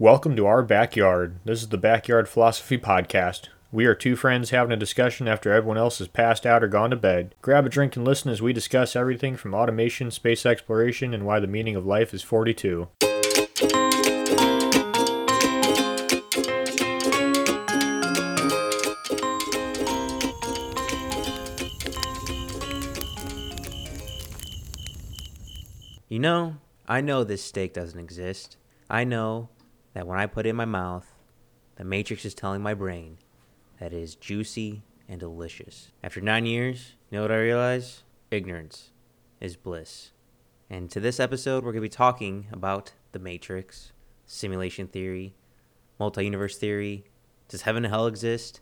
Welcome to our backyard. This is the Backyard Philosophy Podcast. We are two friends having a discussion after everyone else has passed out or gone to bed. Grab a drink and listen as we discuss everything from automation, space exploration, and why the meaning of life is 42. You know, I know this steak doesn't exist. I know that when I put it in my mouth, the Matrix is telling my brain that it is juicy and delicious. After nine years, you know what I realize? Ignorance is bliss. And to this episode, we're going to be talking about the Matrix, simulation theory, multi universe theory. Does heaven and hell exist?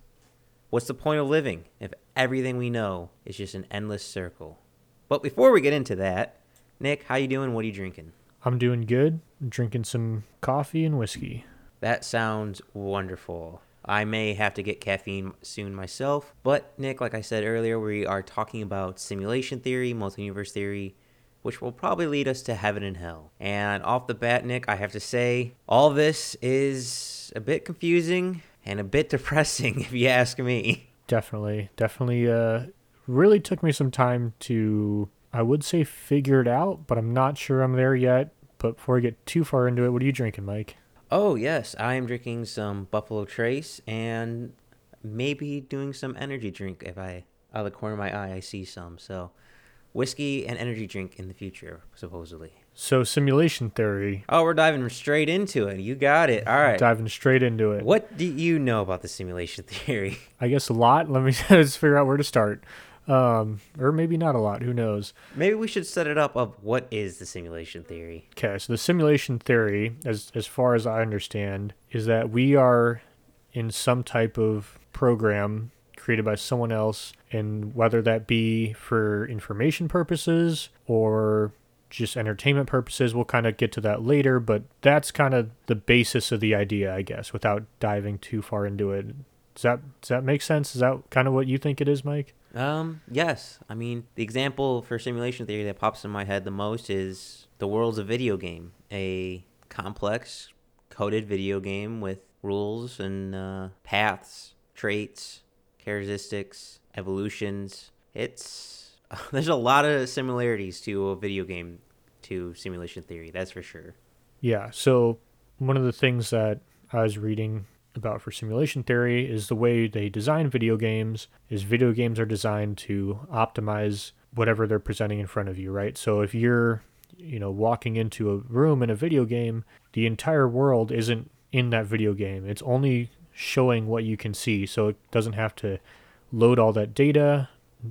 What's the point of living if everything we know is just an endless circle? But before we get into that, Nick, how you doing? What are you drinking? I'm doing good. I'm drinking some coffee and whiskey. That sounds wonderful. I may have to get caffeine soon myself, but Nick, like I said earlier, we are talking about simulation theory, multi-universe theory, which will probably lead us to heaven and hell. And off the bat, Nick, I have to say, all this is a bit confusing and a bit depressing, if you ask me. Definitely, definitely. Uh, really took me some time to I would say figure it out, but I'm not sure I'm there yet. But before I get too far into it, what are you drinking, Mike? Oh, yes. I am drinking some Buffalo Trace and maybe doing some energy drink if I, out of the corner of my eye, I see some. So, whiskey and energy drink in the future, supposedly. So, simulation theory. Oh, we're diving straight into it. You got it. All right. Diving straight into it. What do you know about the simulation theory? I guess a lot. Let me just figure out where to start um, or maybe not a lot. Who knows? Maybe we should set it up of what is the simulation theory. Okay, so the simulation theory, as as far as I understand, is that we are in some type of program created by someone else, and whether that be for information purposes or just entertainment purposes, we'll kind of get to that later. But that's kind of the basis of the idea, I guess, without diving too far into it. Does that does that make sense? Is that kind of what you think it is, Mike? Um, yes. I mean, the example for simulation theory that pops in my head the most is the world's a video game, a complex coded video game with rules and uh, paths, traits, characteristics, evolutions. It's there's a lot of similarities to a video game to simulation theory, that's for sure. Yeah. So one of the things that I was reading about for simulation theory is the way they design video games is video games are designed to optimize whatever they're presenting in front of you, right? So if you're, you know, walking into a room in a video game, the entire world isn't in that video game. It's only showing what you can see. So it doesn't have to load all that data.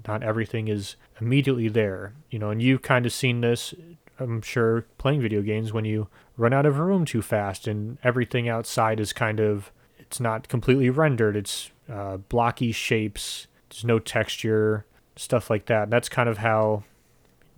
Not everything is immediately there, you know, and you've kind of seen this I'm sure playing video games when you run out of a room too fast and everything outside is kind of it's not completely rendered. It's uh, blocky shapes. There's no texture, stuff like that. That's kind of how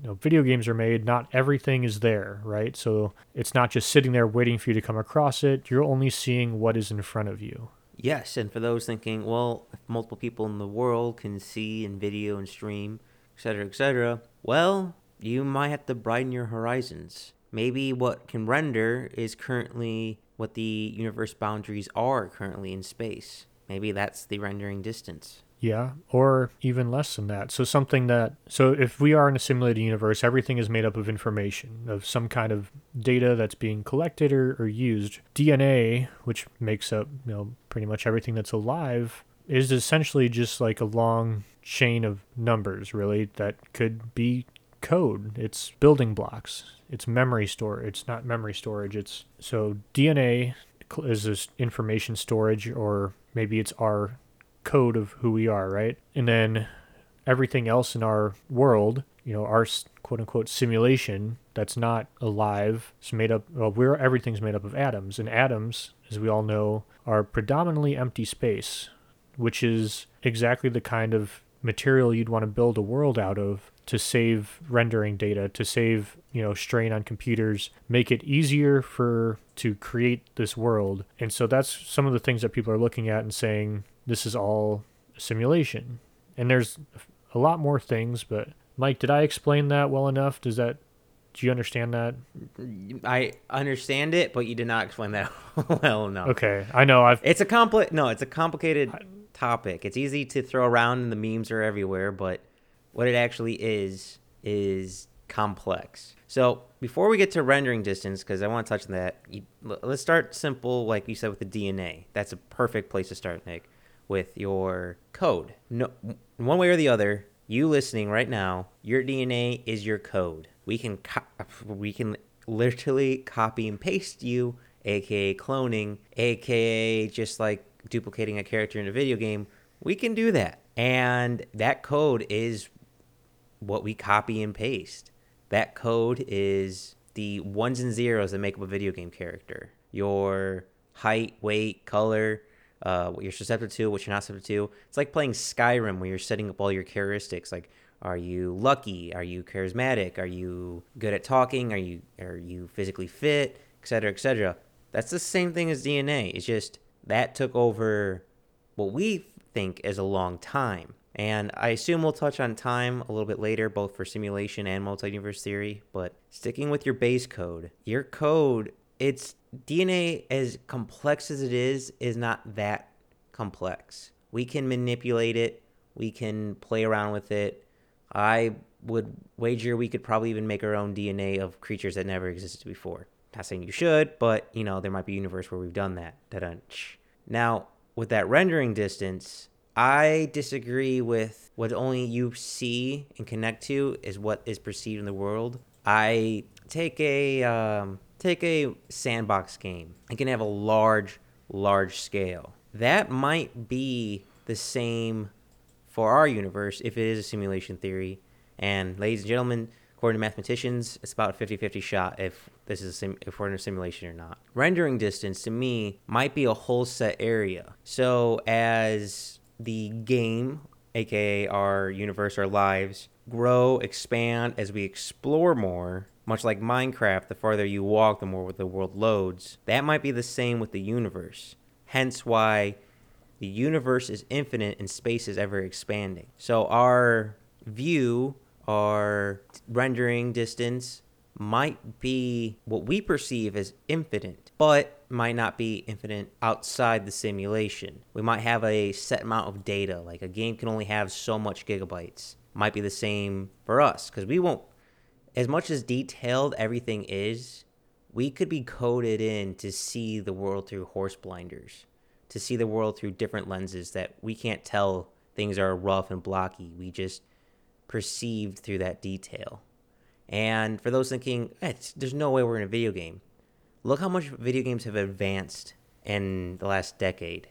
you know, video games are made. Not everything is there, right? So it's not just sitting there waiting for you to come across it. You're only seeing what is in front of you. Yes, and for those thinking, well, if multiple people in the world can see and video and stream, etc., etc., well, you might have to broaden your horizons. Maybe what can render is currently what the universe boundaries are currently in space. Maybe that's the rendering distance. Yeah, or even less than that. So something that so if we are in a simulated universe, everything is made up of information, of some kind of data that's being collected or, or used. DNA, which makes up, you know, pretty much everything that's alive, is essentially just like a long chain of numbers, really, that could be code. It's building blocks. It's memory store. It's not memory storage. It's so DNA is this information storage, or maybe it's our code of who we are, right? And then everything else in our world, you know, our quote unquote simulation that's not alive is made up. Well, we're everything's made up of atoms, and atoms, as we all know, are predominantly empty space, which is exactly the kind of material you'd want to build a world out of to save rendering data, to save, you know, strain on computers, make it easier for to create this world. And so that's some of the things that people are looking at and saying this is all simulation. And there's a lot more things, but Mike, did I explain that well enough? Does that Do you understand that? I understand it, but you did not explain that well enough. Okay, I know. I've It's a compli- No, it's a complicated topic. It's easy to throw around, and the memes are everywhere. But what it actually is is complex. So before we get to rendering distance, because I want to touch on that, you, let's start simple, like you said with the DNA. That's a perfect place to start, Nick, with your code. No, one way or the other, you listening right now, your DNA is your code. We can co- we can literally copy and paste you, aka cloning, aka just like duplicating a character in a video game. We can do that, and that code is what we copy and paste. That code is the ones and zeros that make up a video game character. Your height, weight, color, uh, what you're susceptible to, what you're not susceptible to. It's like playing Skyrim where you're setting up all your characteristics. Like, are you lucky? Are you charismatic? Are you good at talking? Are you are you physically fit? Etc. Etc. That's the same thing as DNA. It's just that took over what we think is a long time. And I assume we'll touch on time a little bit later, both for simulation and multi universe theory. But sticking with your base code, your code, it's DNA, as complex as it is, is not that complex. We can manipulate it, we can play around with it. I would wager we could probably even make our own DNA of creatures that never existed before. Not saying you should, but you know, there might be a universe where we've done that. Da-dunch. Now, with that rendering distance, I disagree with what only you see and connect to is what is perceived in the world. I take a um, take a sandbox game. It can have a large, large scale. That might be the same for our universe if it is a simulation theory. And ladies and gentlemen, according to mathematicians, it's about a 50-50 shot if this is a sim- if we're in a simulation or not. Rendering distance to me might be a whole set area. So as the game, aka our universe, our lives, grow, expand as we explore more, much like Minecraft, the farther you walk, the more the world loads. That might be the same with the universe. Hence why the universe is infinite and space is ever expanding. So our view, our rendering distance might be what we perceive as infinite, but might not be infinite outside the simulation. We might have a set amount of data, like a game can only have so much gigabytes. Might be the same for us because we won't, as much as detailed everything is, we could be coded in to see the world through horse blinders, to see the world through different lenses that we can't tell things are rough and blocky. We just perceived through that detail. And for those thinking, eh, there's no way we're in a video game, look how much video games have advanced in the last decade.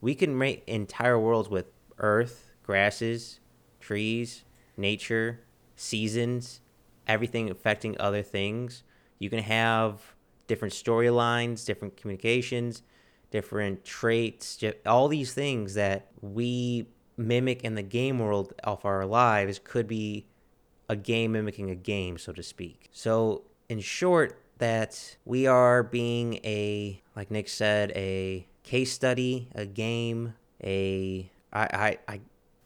We can make entire worlds with earth, grasses, trees, nature, seasons, everything affecting other things. You can have different storylines, different communications, different traits, all these things that we mimic in the game world of our lives could be a game mimicking a game, so to speak. So, in short, that we are being a, like Nick said, a case study, a game, a I I, I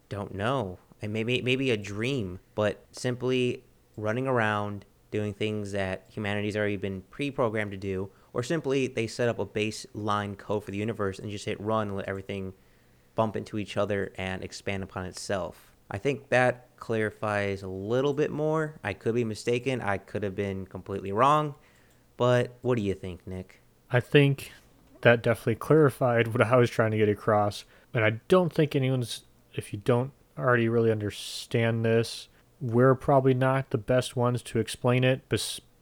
don't know, and maybe maybe a dream, but simply running around doing things that humanity's already been pre-programmed to do, or simply they set up a baseline code for the universe and just hit run and let everything bump into each other and expand upon itself. I think that clarifies a little bit more. I could be mistaken. I could have been completely wrong. But what do you think, Nick? I think that definitely clarified what I was trying to get across. And I don't think anyone's, if you don't already really understand this, we're probably not the best ones to explain it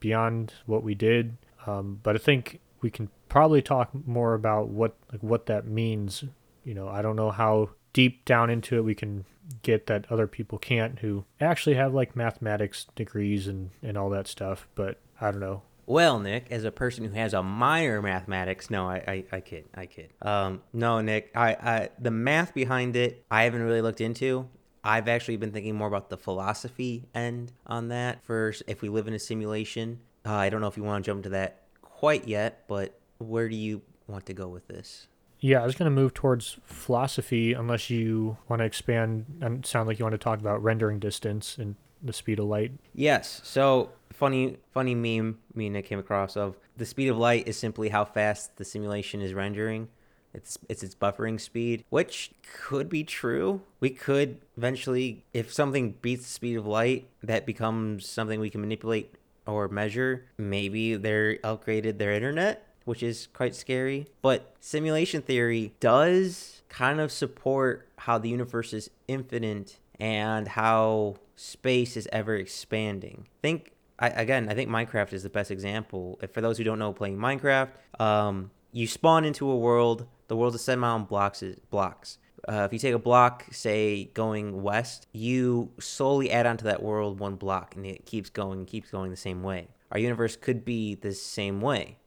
beyond what we did. Um, but I think we can probably talk more about what like what that means. You know, I don't know how deep down into it we can get that other people can't who actually have like mathematics degrees and, and all that stuff. But I don't know. Well, Nick, as a person who has a minor in mathematics, no, I, I, I kid, I kid. Um, no, Nick, I, I, the math behind it, I haven't really looked into. I've actually been thinking more about the philosophy end on that. First, if we live in a simulation, uh, I don't know if you want to jump to that quite yet, but where do you want to go with this? Yeah, I was going to move towards philosophy unless you want to expand and sound like you want to talk about rendering distance and the speed of light? Yes. So funny, funny meme me and Nick came across of the speed of light is simply how fast the simulation is rendering. It's it's its buffering speed, which could be true. We could eventually, if something beats the speed of light, that becomes something we can manipulate or measure. Maybe they're upgraded their internet, which is quite scary. But simulation theory does kind of support how the universe is infinite and how space is ever expanding. Think I, again, I think Minecraft is the best example. For those who don't know, playing Minecraft, um, you spawn into a world. The world's a set amount of blocks. Blocks. Uh, if you take a block, say going west, you slowly add onto that world one block, and it keeps going keeps going the same way. Our universe could be the same way,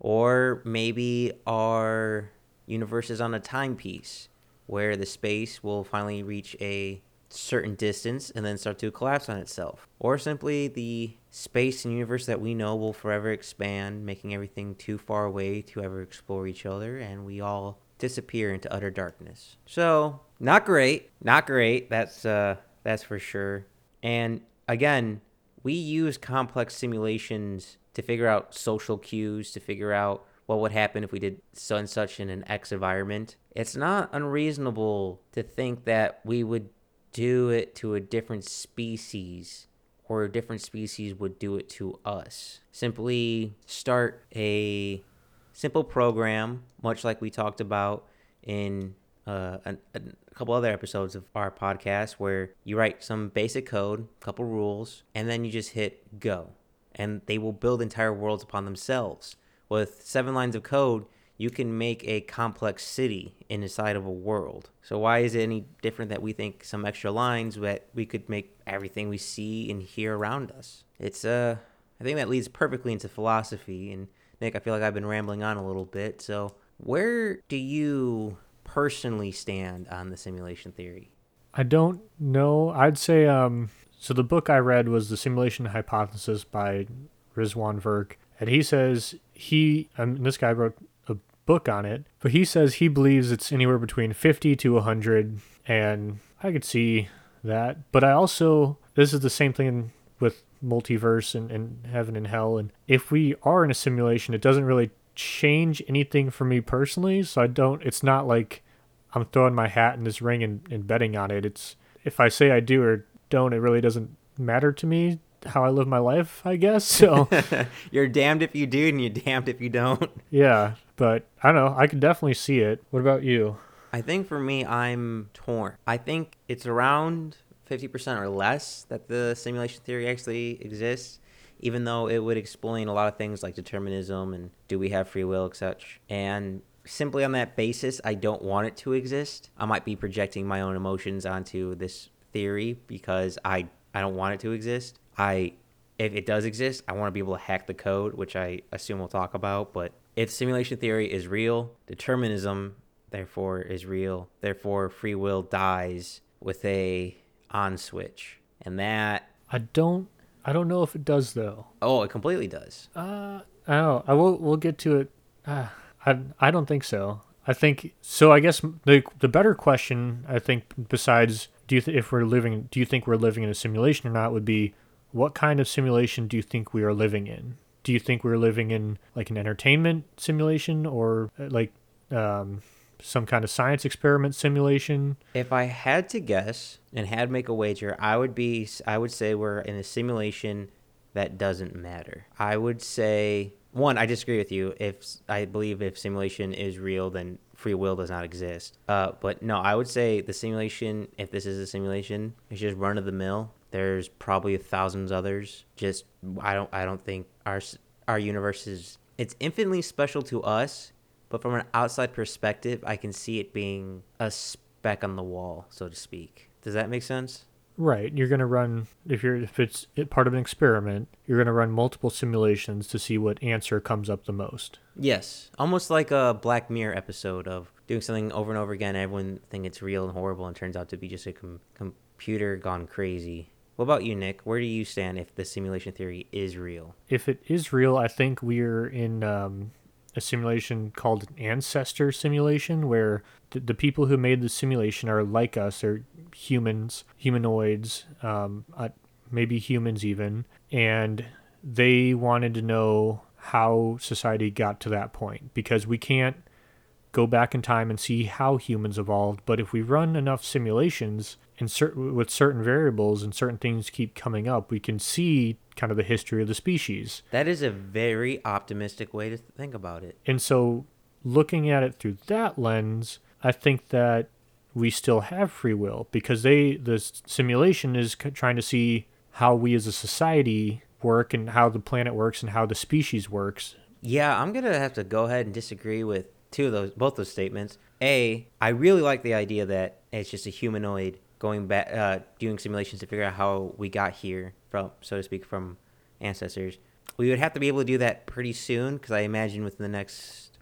or maybe our universe is on a timepiece where the space will finally reach a certain distance and then start to collapse on itself. Or simply the space and universe that we know will forever expand, making everything too far away to ever explore each other, and we all disappear into utter darkness. So, not great. Not great. That's uh that's for sure. And again, we use complex simulations to figure out social cues, to figure out what would happen if we did so and such in an X environment. It's not unreasonable to think that we would do it to a different species or a different species would do it to us. Simply start a simple program, much like we talked about in uh, a, a couple other episodes of our podcast, where you write some basic code, a couple rules, and then you just hit go. And they will build entire worlds upon themselves. With seven lines of code, you can make a complex city inside of a world. So why is it any different that we think some extra lines that we could make everything we see and hear around us? It's uh I think that leads perfectly into philosophy and Nick, I feel like I've been rambling on a little bit. So where do you personally stand on the simulation theory? I don't know. I'd say um so the book I read was The Simulation Hypothesis by Rizwan Virk and he says he um, this guy wrote a book on it, but he says he believes it's anywhere between 50 to 100, and I could see that. But I also, this is the same thing with multiverse and, and heaven and hell. And if we are in a simulation, it doesn't really change anything for me personally. So I don't, it's not like I'm throwing my hat in this ring and, and betting on it. It's, if I say I do or don't, it really doesn't matter to me how I live my life, I guess. So you're damned if you do and you're damned if you don't. Yeah, but I don't know. I could definitely see it. What about you? I think for me, I'm torn. I think it's around 50% or less that the simulation theory actually exists, even though it would explain a lot of things like determinism and do we have free will, etc. And simply on that basis, I don't want it to exist. I might be projecting my own emotions onto this theory because I I don't want it to exist. I if it does exist, I want to be able to hack the code, which I assume we'll talk about. But if simulation theory is real, determinism therefore is real. Therefore, free will dies with a on switch, and that I don't I don't know if it does though. Oh, it completely does. Uh, oh, I will. We'll get to it. Uh, I I don't think so. I think so. I guess the the better question I think besides do you th- if we're living do you think we're living in a simulation or not would be what kind of simulation do you think we are living in? Do you think we're living in like an entertainment simulation or uh, like um, some kind of science experiment simulation? If I had to guess and had to make a wager, I would be I would say we're in a simulation that doesn't matter. I would say one, I disagree with you. If I believe if simulation is real, then free will does not exist. Uh, but no, I would say the simulation, if this is a simulation, is just run of the mill. There's probably thousands others. Just I don't I don't think our our universe is it's infinitely special to us, but from an outside perspective, I can see it being a speck on the wall, so to speak. Does that make sense? Right. You're going to run if you're if it's part of an experiment, you're going to run multiple simulations to see what answer comes up the most. Yes, almost like a Black Mirror episode of doing something over and over again. Everyone think it's real and horrible, and turns out to be just a com- computer gone crazy. What about you, Nick? Where do you stand if the simulation theory is real? If it is real, I think we're in um, a simulation called an ancestor simulation, where the, the people who made the simulation are like us, they're humans, humanoids. Um, I, maybe humans even, and they wanted to know how society got to that point because we can't go back in time and see how humans evolved. But if we run enough simulations cer- with certain variables and certain things keep coming up, we can see kind of the history of the species. That is a very optimistic way to think about it. And so, looking at it through that lens, I think that we still have free will because they the simulation is trying to see how we as a society work and how the planet works and how the species works. Yeah, I'm gonna have to go ahead and disagree with two of those, both those statements. A, I really like the idea that it's just a humanoid going back, uh, doing simulations to figure out how we got here from, so to speak, from ancestors. We would have to be able to do that pretty soon because I imagine within the next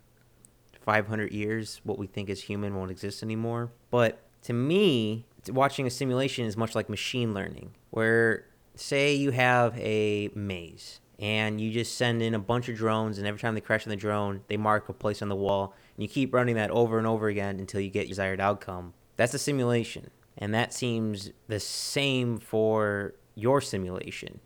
500 years, what we think is human won't exist anymore. But to me, watching a simulation is much like machine learning, where say you have a maze and you just send in a bunch of drones and every time they crash in the drone they mark a place on the wall and you keep running that over and over again until you get desired outcome that's a simulation and that seems the same for your simulation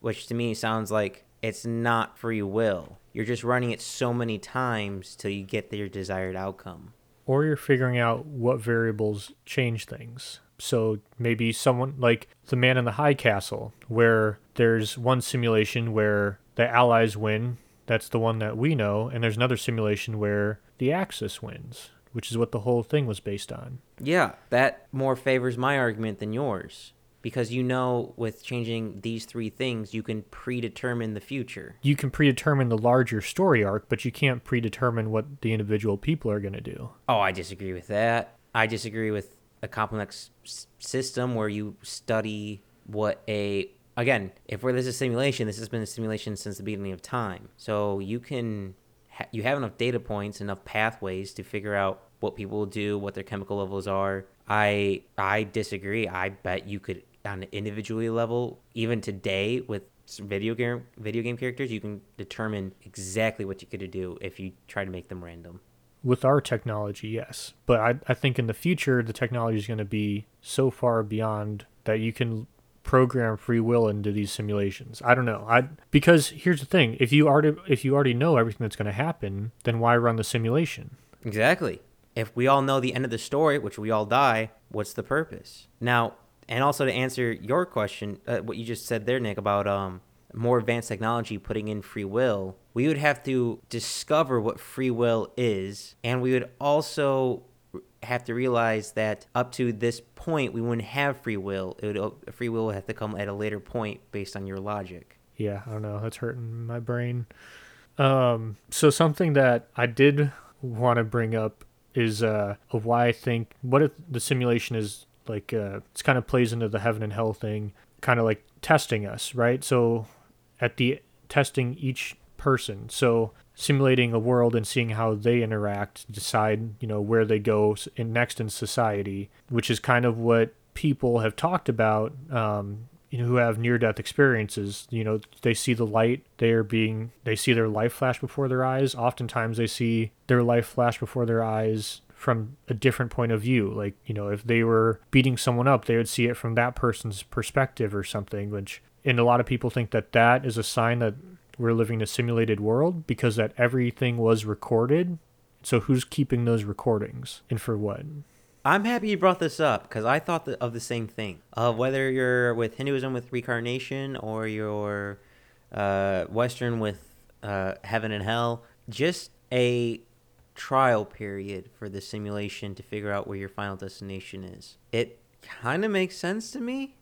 which to me sounds like it's not free will you're just running it so many times till you get your desired outcome or you're figuring out what variables change things so maybe someone like the man in the high castle, where there's one simulation where the Allies win. That's the one that we know. And there's another simulation where the Axis wins, which is what the whole thing was based on. Yeah, that more favors my argument than yours. Because you know, with changing these three things, you can predetermine the future. You can predetermine the larger story arc, but you can't predetermine what the individual people are going to do. Oh, I disagree with that. I disagree with a complex s- system where you study what a again if we're this is a simulation this has been a simulation since the beginning of time so you can ha- you have enough data points enough pathways to figure out what people do what their chemical levels are i i disagree i bet you could on an individually level even today with video game video game characters you can determine exactly what you could do if you try to make them random with our technology, yes. But I, I think in the future, the technology is going to be so far beyond that you can program free will into these simulations. I don't know. I because here's the thing: if you already if you already know everything that's going to happen, then why run the simulation? Exactly. If we all know the end of the story, which we all die, what's the purpose? Now, and also to answer your question, uh, what you just said there, Nick, about um, more advanced technology putting in free will, we would have to discover what free will is, and we would also have to realize that up to this point we wouldn't have free will. It would, uh, free will would have to come at a later point based on your logic. Yeah, I don't know. That's hurting my brain. Um, so something that I did want to bring up is uh, of why I think what if the simulation is like uh, it's kind of plays into the heaven and hell thing, kind of like testing us, right? So at the testing each person. So simulating a world and seeing how they interact, decide, you know, where they go in next in society, which is kind of what people have talked about. Um, you know, who have near-death experiences, you know, they see the light. They are being, they see their life flash before their eyes. Oftentimes, they see their life flash before their eyes from a different point of view. Like, you know, if they were beating someone up, they would see it from that person's perspective or something, which and a lot of people think that that is a sign that we're living in a simulated world because that everything was recorded. So who's keeping those recordings and for what? I'm happy you brought this up because I thought of the same thing. Of whether you're with Hinduism with reincarnation or you're uh, Western with uh, heaven and hell, just a trial period for the simulation to figure out where your final destination is. It kind of makes sense to me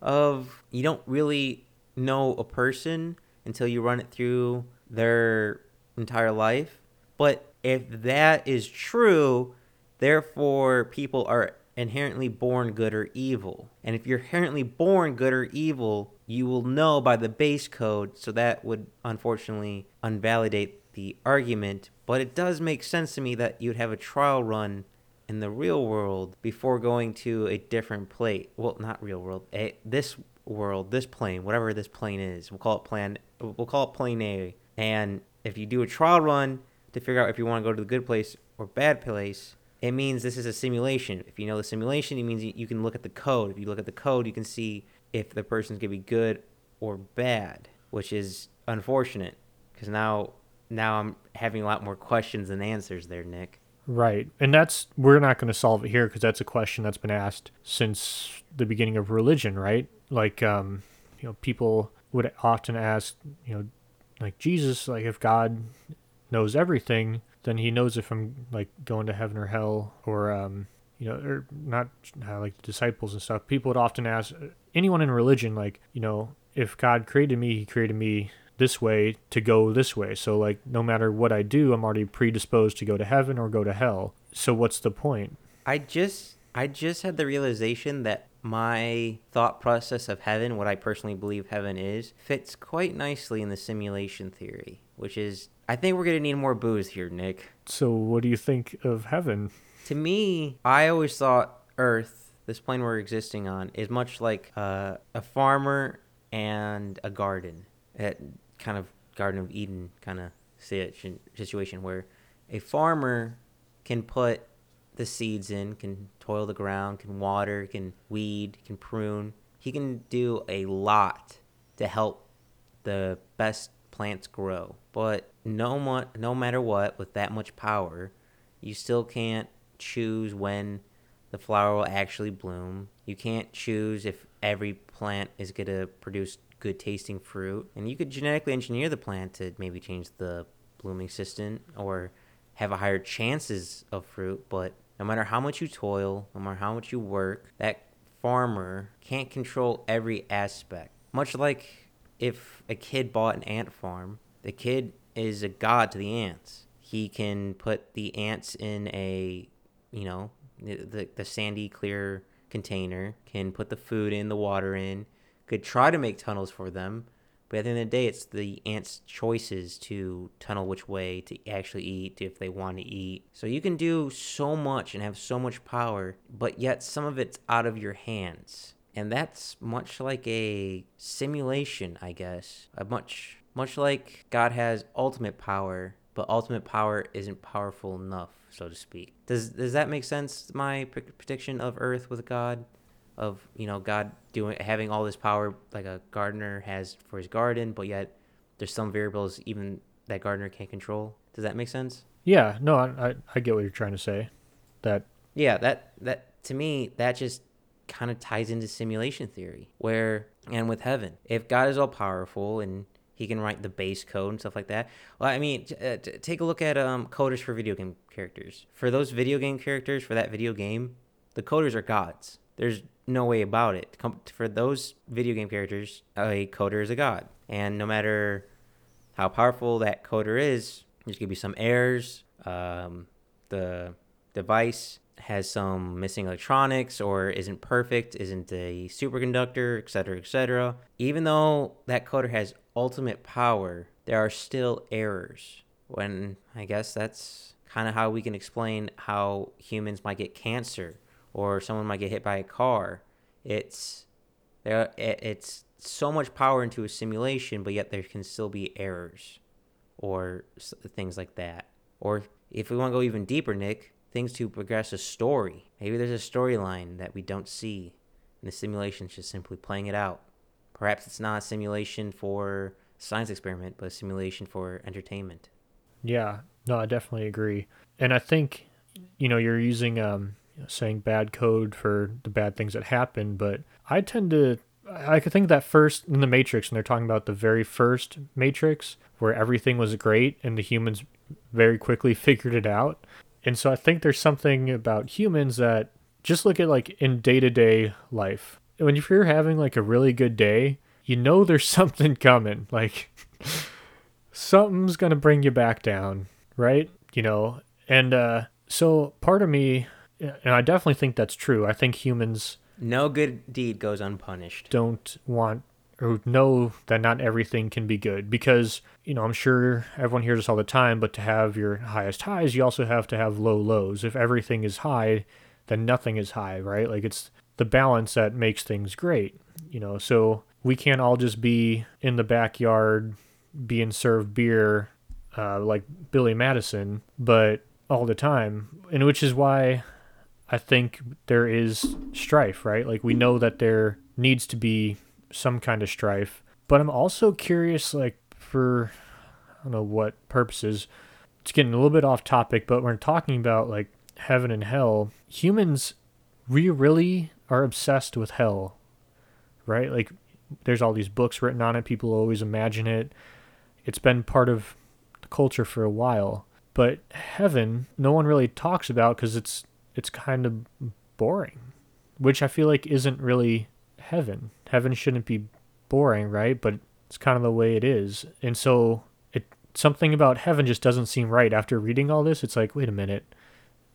of you don't really know a person until you run it through their entire life. But if that is true, therefore people are inherently born good or evil. And if you're inherently born good or evil, you will know by the base code, so that would unfortunately unvalidate the argument. But it does make sense to me that you'd have a trial run in the real world before going to a different plate. Well, not real world. A, this world, this plane, whatever this plane is, we'll call it plan. We'll call it plane A. And if you do a trial run to figure out if you want to go to the good place or bad place, it means this is a simulation. If you know the simulation, it means you can look at the code. If you look at the code, you can see if the person's gonna be good or bad, which is unfortunate because now now I'm having a lot more questions than answers there, Nick. Right. And that's, we're not going to solve it here because that's a question that's been asked since the beginning of religion, right? Like, um, you know, people would often ask, you know, like Jesus, like if God knows everything, then he knows if I'm like going to heaven or hell or, um, you know, or not uh, like the disciples and stuff. People would often ask anyone in religion, like, you know, if God created me, he created me this way to go this way. So like no matter what I do, I'm already predisposed to go to heaven or go to hell. So what's the point? I just I just had the realization that my thought process of heaven, what I personally believe heaven is, fits quite nicely in the simulation theory, which is I think we're going to need more booze here, Nick. So what do you think of heaven? To me, I always thought earth, this plane we're existing on, is much like uh, a farmer and a garden. That kind of Garden of Eden kind of situation where a farmer can put the seeds in, can toil the ground, can water, can weed, can prune. He can do a lot to help the best plants grow. But no mo- no matter what, with that much power, you still can't choose when the flower will actually bloom. You can't choose if every plant is going to produce good tasting fruit. And you could genetically engineer the plant to maybe change the blooming system or have a higher chances of fruit. But no matter how much you toil, no matter how much you work, that farmer can't control every aspect. Much like if a kid bought an ant farm, the kid is a god to the ants. He can put the ants in a, you know, the, the sandy, clear container, can put the food in, the water in, could try to make tunnels for them, but at the end of the day, it's the ants' choices to tunnel which way to actually eat if they want to eat. So you can do so much and have so much power, but yet some of it's out of your hands. And that's much like a simulation, I guess. A much much like God has ultimate power, but ultimate power isn't powerful enough, so to speak. Does does that make sense? My prediction of Earth with God? of you know God doing having all this power like a gardener has for his garden, but yet there's some variables even that gardener can't control. Does that make sense? Yeah, no, I I get what you're trying to say. That yeah, that that to me that just kind of ties into simulation theory where and with heaven, if God is all powerful and he can write the base code and stuff like that. Well, I mean, t- uh, t- take a look at um, coders for video game characters. For those video game characters for that video game, the coders are gods. There's no way about it. For those video game characters, a coder is a god. And no matter how powerful that coder is, there's going to be some errors. Um, the device has some missing electronics or isn't perfect, isn't a superconductor, etc., etc. Even though that coder has ultimate power, there are still errors. When I guess that's kind of how we can explain how humans might get cancer or someone might get hit by a car. It's there. It's so much power into a simulation, but yet there can still be errors or things like that. Or if we want to go even deeper, Nick, things to progress a story. Maybe there's a storyline that we don't see, and the simulation's just simply playing it out. Perhaps it's not a simulation for science experiment, but a simulation for entertainment. Yeah, no, I definitely agree. And I think, you know, you're using um, saying bad code for the bad things that happen, but I tend to I could think that first in the Matrix, and they're talking about the very first Matrix where everything was great and the humans very quickly figured it out. And so I think there's something about humans that just look at like in day to day life. When if you're having like a really good day, you know there's something coming. Like something's gonna bring you back down, right? You know, and uh, so part of me and I definitely think that's true. I think humans no good deed goes unpunished. Don't want or know that not everything can be good because you know I'm sure everyone hears this all the time. But to have your highest highs, you also have to have low lows. If everything is high, then nothing is high, right? Like it's the balance that makes things great. You know, so we can't all just be in the backyard being served beer uh, like Billy Madison, but all the time, and which is why I think there is strife, right? Like we know that there needs to be some kind of strife. But I'm also curious, like, for I don't know what purposes. It's getting a little bit off topic, but when talking about like heaven and hell, humans, we really are obsessed with hell, right? Like, there's all these books written on it. People always imagine it. It's been part of the culture for a while. But heaven, no one really talks about because it's it's kind of boring, which I feel like isn't really heaven. Heaven shouldn't be boring, right? But it's kind of the way it is. And so it something about heaven just doesn't seem right after reading all this. It's like, wait a minute.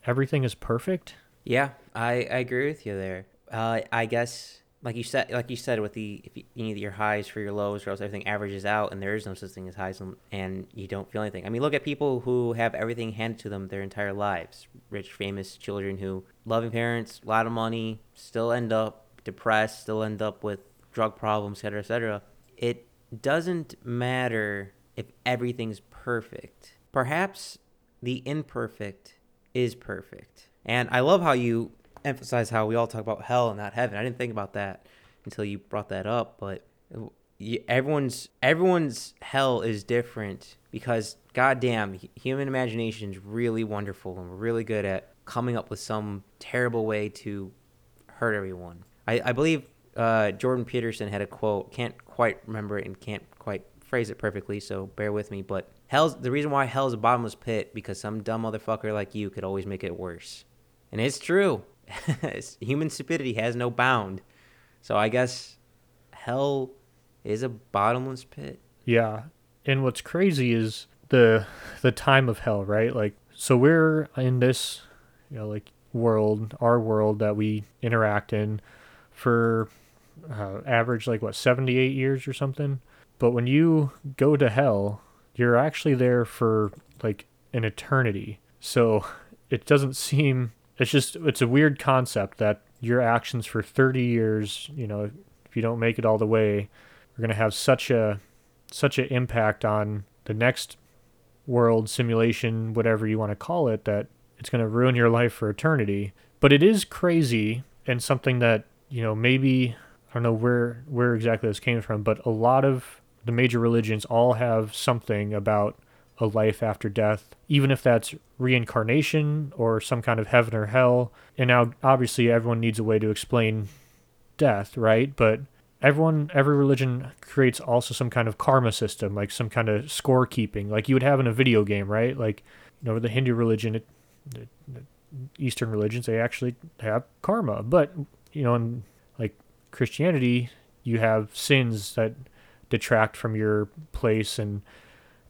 Everything is perfect? Yeah, I, I agree with you there. Uh, I guess like you said, like you said, with the if you, need your highs for your lows, or else everything averages out, and there is no such thing as highs, and you don't feel anything. I mean, look at people who have everything handed to them their entire lives. Rich, famous children who loving parents, a lot of money, still end up depressed, still end up with drug problems, etc., etc. It doesn't matter if everything's perfect. Perhaps the imperfect is perfect. And I love how you emphasize how we all talk about hell and not heaven. I didn't think about that until you brought that up, but everyone's everyone's hell is different because goddamn human imagination is really wonderful and we're really good at coming up with some terrible way to hurt everyone. I, I believe uh, Jordan Peterson had a quote. Can't quite remember it and can't quite phrase it perfectly, so bear with me. But hell's the reason why hell's a bottomless pit because some dumb motherfucker like you could always make it worse, and it's true. human stupidity has no bound. So I guess hell is a bottomless pit. Yeah. And what's crazy is the the time of hell, right? Like so we're in this you know like world, our world that we interact in for uh, average like what 78 years or something. But when you go to hell, you're actually there for like an eternity. So it doesn't seem it's just it's a weird concept that your actions for 30 years, you know, if you don't make it all the way, are going to have such a such an impact on the next world simulation, whatever you want to call it, that it's going to ruin your life for eternity. But it is crazy and something that, you know, maybe I don't know where where exactly this came from, but a lot of the major religions all have something about a life after death, even if that's reincarnation or some kind of heaven or hell. And now, obviously, everyone needs a way to explain death, right? But everyone, every religion creates also some kind of karma system, like some kind of scorekeeping, like you would have in a video game, right? Like, you know, the Hindu religion, it, the Eastern religions, they actually have karma. But, you know, in like Christianity, you have sins that detract from your place and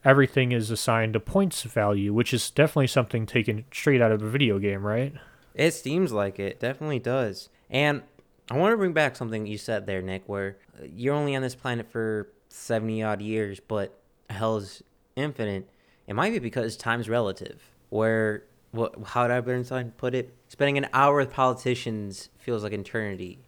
everything is assigned a points value, which is definitely something taken straight out of a video game, right? It seems like it. Definitely does. And I want to bring back something you said there, Nick, where uh, you're only on this planet for 70 odd years, but hell is infinite. It might be because time's relative, where, what, how did Albert Einstein put it? Spending an hour with politicians feels like eternity.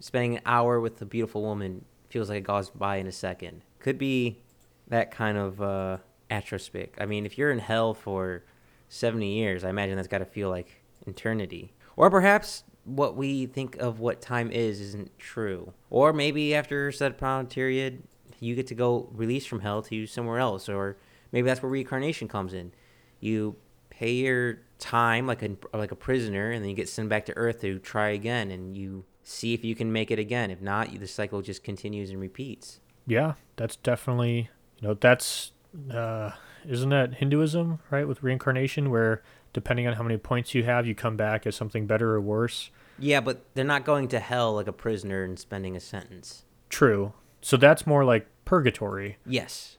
Spending an hour with a beautiful woman feels like it goes by in a second. Could be that kind of uh, atrospic. I mean, if you're in hell for 70 years, I imagine that's got to feel like eternity. Or perhaps what we think of what time is isn't true. Or maybe after set time period, you get to go release from hell to somewhere else. Or maybe that's where reincarnation comes in. You pay your time like a like a prisoner, and then you get sent back to Earth to try again, and you see if you can make it again. If not, the cycle just continues and repeats. Yeah, that's definitely you know that's uh, isn't that Hinduism right with reincarnation where depending on how many points you have you come back as something better or worse. Yeah, but they're not going to hell like a prisoner and spending a sentence. True. So that's more like purgatory. Yes.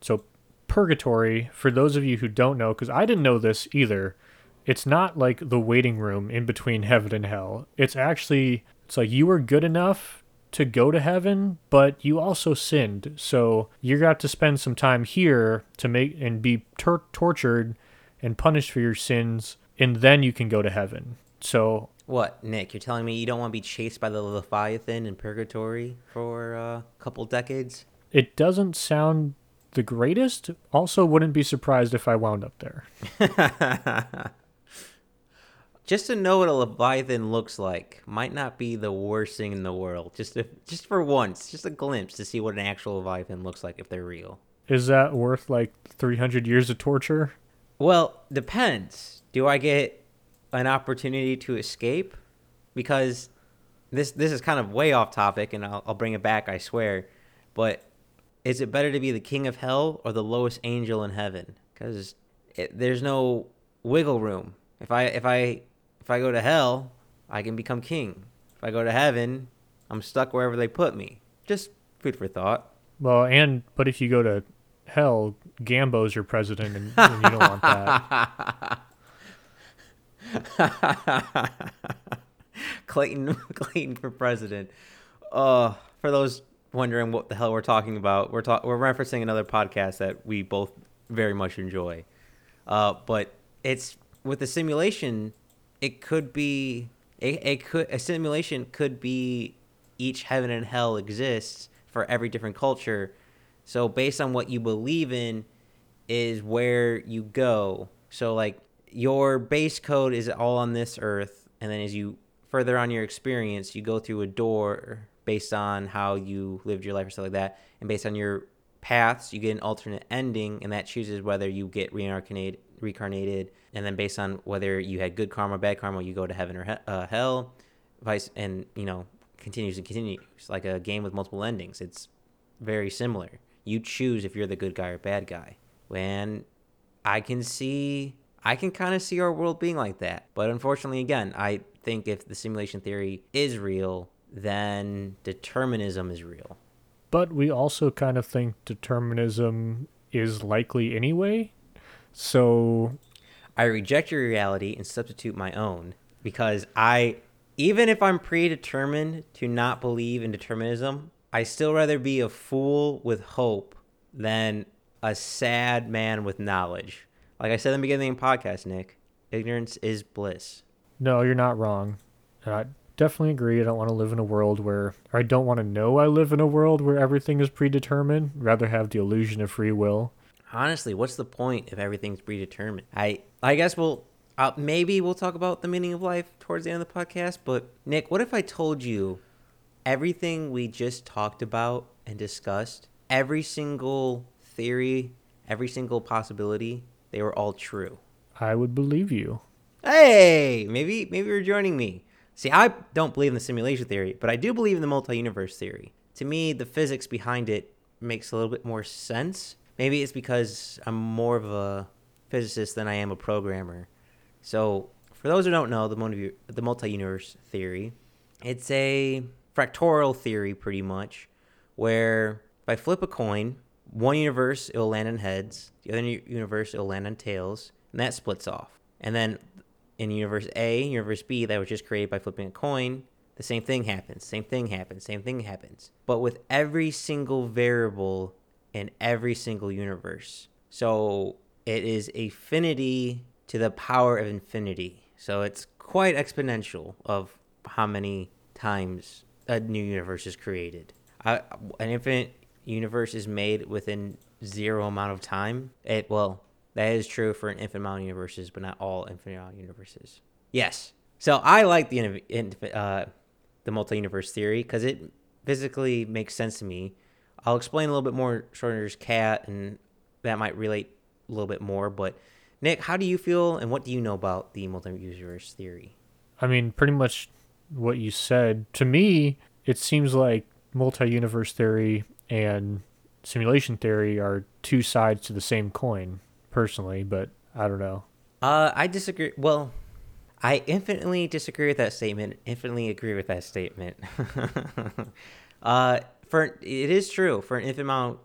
So purgatory for those of you who don't know cuz I didn't know this either. It's not like the waiting room in between heaven and hell. It's actually it's like you were good enough to go to heaven, but you also sinned. So you got to spend some time here to make and be tor- tortured and punished for your sins, and then you can go to heaven. So what, Nick? You're telling me you don't want to be chased by the Leviathan in purgatory for uh, a couple decades? It doesn't sound the greatest. Also, wouldn't be surprised if I wound up there. just to know what a leviathan looks like might not be the worst thing in the world. Just if, just for once, just a glimpse to see what an actual leviathan looks like if they're real. Is that worth like 300 years of torture? Well, depends. Do I get an opportunity to escape? Because this this is kind of way off topic, and I'll, I'll bring it back. I swear. But is it better to be the king of hell or the lowest angel in heaven? Because there's no wiggle room. If I if I if I go to hell, I can become king. If I go to heaven, I'm stuck wherever they put me. Just food for thought. Well, and but if you go to hell, Gambo's your president, and, and you don't want that. Clayton, Clayton for president. Uh, for those wondering what the hell we're talking about, we're talk- we're referencing another podcast that we both very much enjoy. Uh, but it's with the simulation, it could be it, it could a simulation could be each heaven and hell exists for every different culture. So based on what you believe in is where you go. So like your base code is all on this earth and then as you further on your experience, you go through a door based on how you lived your life or stuff like that. And based on your paths, you get an alternate ending, and that chooses whether you get reincarnated, reincarnated, and then based on whether you had good karma, or bad karma, you go to heaven or he- uh, hell, vice, and you know continues and continues like a game with multiple endings. It's very similar. You choose if you're the good guy or bad guy. When I can see, I can kind of see our world being like that, but unfortunately, again, I think if the simulation theory is real, then determinism is real. But we also kind of think determinism is likely anyway. So I reject your reality and substitute my own because I, even if I'm predetermined to not believe in determinism, I still rather be a fool with hope than a sad man with knowledge. Like I said in the beginning of the podcast, Nick, ignorance is bliss. No, you're not wrong. I definitely agree. I don't want to live in a world where, or I don't want to know I live in a world where everything is predetermined. Rather have the illusion of free will. Honestly, what's the point if everything's predetermined? I I guess we'll uh, maybe we'll talk about the meaning of life towards the end of the podcast. But Nick, what if I told you everything we just talked about and discussed, every single theory, every single possibility, they were all true? I would believe you. Hey, maybe maybe you're joining me. See, I don't believe in the simulation theory, but I do believe in the multi-universe theory. To me, the physics behind it makes a little bit more sense. Maybe it's because I'm more of a physicist than I am a programmer. So, for those who don't know, the multi- the multi-universe theory, it's a fractorial theory pretty much, where if I flip a coin, one universe it'll land on heads, the other universe it'll land on tails, and that splits off. And then in universe A, universe B, that was just created by flipping a coin, the same thing happens, same thing happens, same thing happens. But with every single variable in every single universe. So it is affinity to the power of infinity. So it's quite exponential of how many times a new universe is created. An infinite universe is made within zero amount of time. It well, that is true for an infinite amount of universes, but not all infinite amount of universes. Yes. So I like the uh, the multi-universe theory because it physically makes sense to me. I'll explain a little bit more Schrodinger's cat, and that might relate a little bit more. But Nick, how do you feel, and what do you know about the multi-universe theory? I mean, pretty much what you said. To me, it seems like multi-universe theory and simulation theory are two sides to the same coin personally, but I don't know. Uh, I disagree. Well, I infinitely disagree with that statement. Infinitely agree with that statement. uh, for it is true for an infinite amount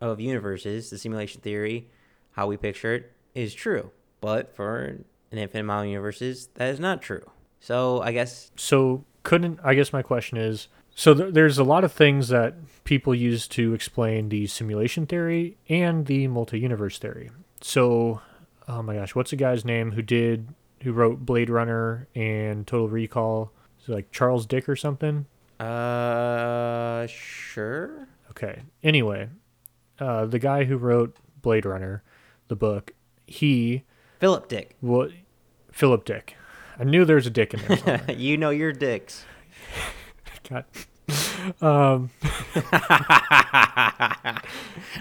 of universes, the simulation theory, how we picture it, is true. But for an infinite amount of universes, that is not true. So I guess. So couldn't I guess my question is so th- there's a lot of things that people use to explain the simulation theory and the multi-universe theory. So, oh my gosh, what's the guy's name who did who wrote Blade Runner and Total Recall? Is it like Charles Dick or something? Uh, sure. Okay. Anyway, uh, the guy who wrote Blade Runner, the book, he Philip Dick. What? Philip Dick. I knew there was a dick in there. you know your dicks. God. Um.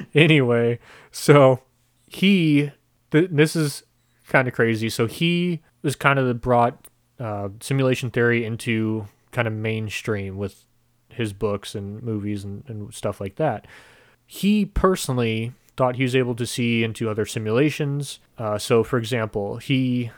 anyway, so he, th- this is kind of crazy. So he was kind of the brought uh, simulation theory into kind of mainstream with his books and movies and, and stuff like that. He personally thought he was able to see into other simulations. Uh, so, for example, he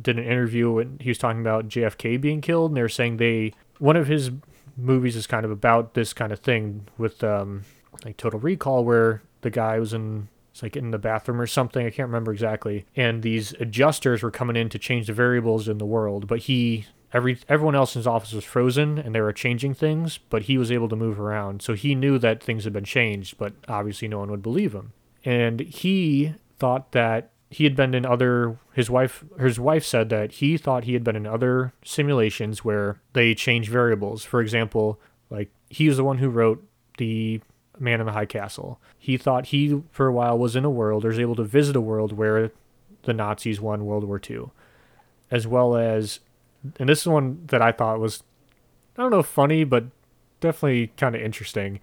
did an interview and he was talking about JFK being killed, and they were saying they one of his movies is kind of about this kind of thing with um, like Total Recall, where the guy was in it's like in the bathroom or something. I can't remember exactly. And these adjusters were coming in to change the variables in the world, but he every everyone else in his office was frozen and they were changing things, but he was able to move around. So he knew that things had been changed, but obviously no one would believe him. And he thought that he had been in other his wife his wife said that he thought he had been in other simulations where they change variables. For example, like he was the one who wrote the Man in the High Castle. He thought he for a while was in a world or was able to visit a world where the Nazis won World War II. As well as and this is one that I thought was I don't know funny, but definitely kind of interesting.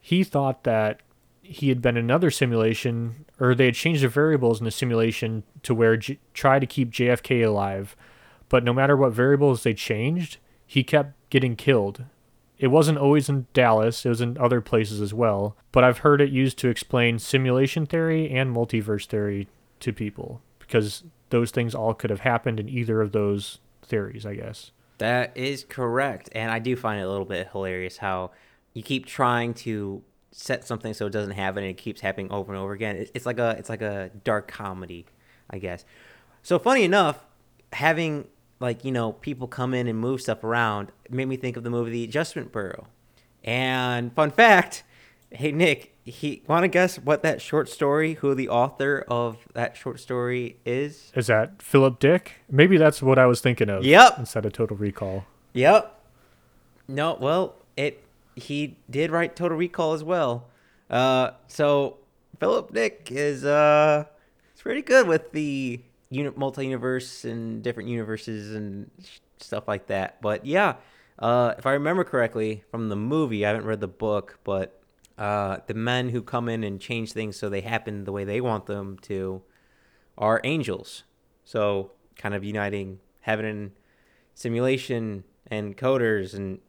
He thought that he had been in another simulation, or they had changed the variables in the simulation to where J- try to keep JFK alive, but no matter what variables they changed, he kept getting killed. It wasn't always in Dallas; it was in other places as well. But I've heard it used to explain simulation theory and multiverse theory to people because those things all could have happened in either of those theories, I guess. That is correct. And I do find it a little bit hilarious how you keep trying to set something so it doesn't happen and it keeps happening over and over again. It's, like a it's like a dark comedy, I guess. So funny enough, having like, you know, people come in and move stuff around it made me think of the movie The Adjustment Bureau. And fun fact, hey Nick, he want to guess what that short story, who the author of that short story is? Is that Philip Dick? Maybe that's what I was thinking of. Yep. Instead of Total Recall. Yep. No, well, it he did write Total Recall as well. Uh, so Philip Dick is uh, it's pretty good with the uni- multi-universe and different universes and stuff like that. But yeah, uh, if I remember correctly from the movie, I haven't read the book, but uh, the men who come in and change things so they happen the way they want them to are angels. So kind of uniting heaven and simulation and coders and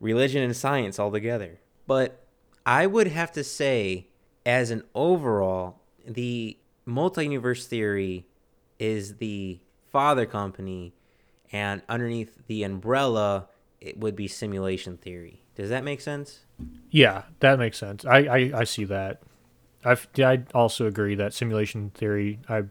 religion and science all together. But I would have to say, as an overall, the multi universe theory is the father company, and underneath the umbrella, it would be simulation theory. Does that make sense? Yeah, that makes sense. I, I, I see that. I I also agree that simulation theory I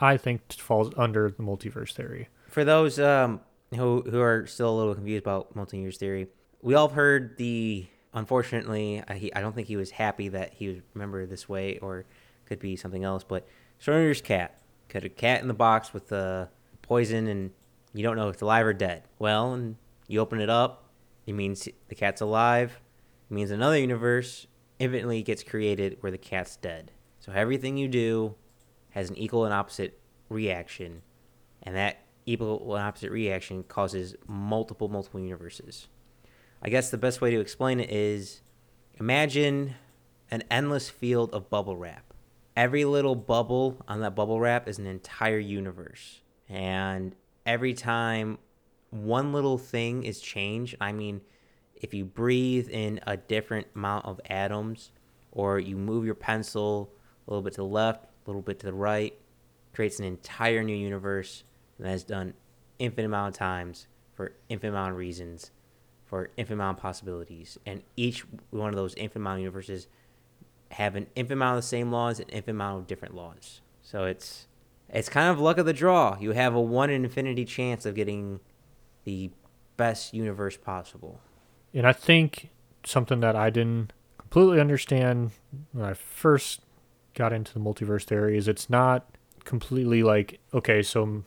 I think falls under the multiverse theory. For those um, who who are still a little confused about multiverse theory, we all heard the. Unfortunately, I, he, I don't think he was happy that he was remembered this way, or could be something else. But Schrodinger's cat, got a cat in the box with the poison, and you don't know if it's alive or dead. Well, and you open it up, it means the cat's alive. It means another universe infinitely gets created where the cat's dead. So everything you do has an equal and opposite reaction, and that equal and opposite reaction causes multiple, multiple universes. I guess the best way to explain it is imagine an endless field of bubble wrap. Every little bubble on that bubble wrap is an entire universe. And every time one little thing is changed, I mean, if you breathe in a different amount of atoms, or you move your pencil a little bit to the left, a little bit to the right, creates an entire new universe that is done infinite amount of times for infinite amount of reasons, for infinite amount of possibilities, and each one of those infinite amount of universes have an infinite amount of the same laws and infinite amount of different laws. So it's it's kind of luck of the draw. You have a one in infinity chance of getting the best universe possible. And I think something that I didn't completely understand when I first got into the multiverse theory is it's not completely like okay, so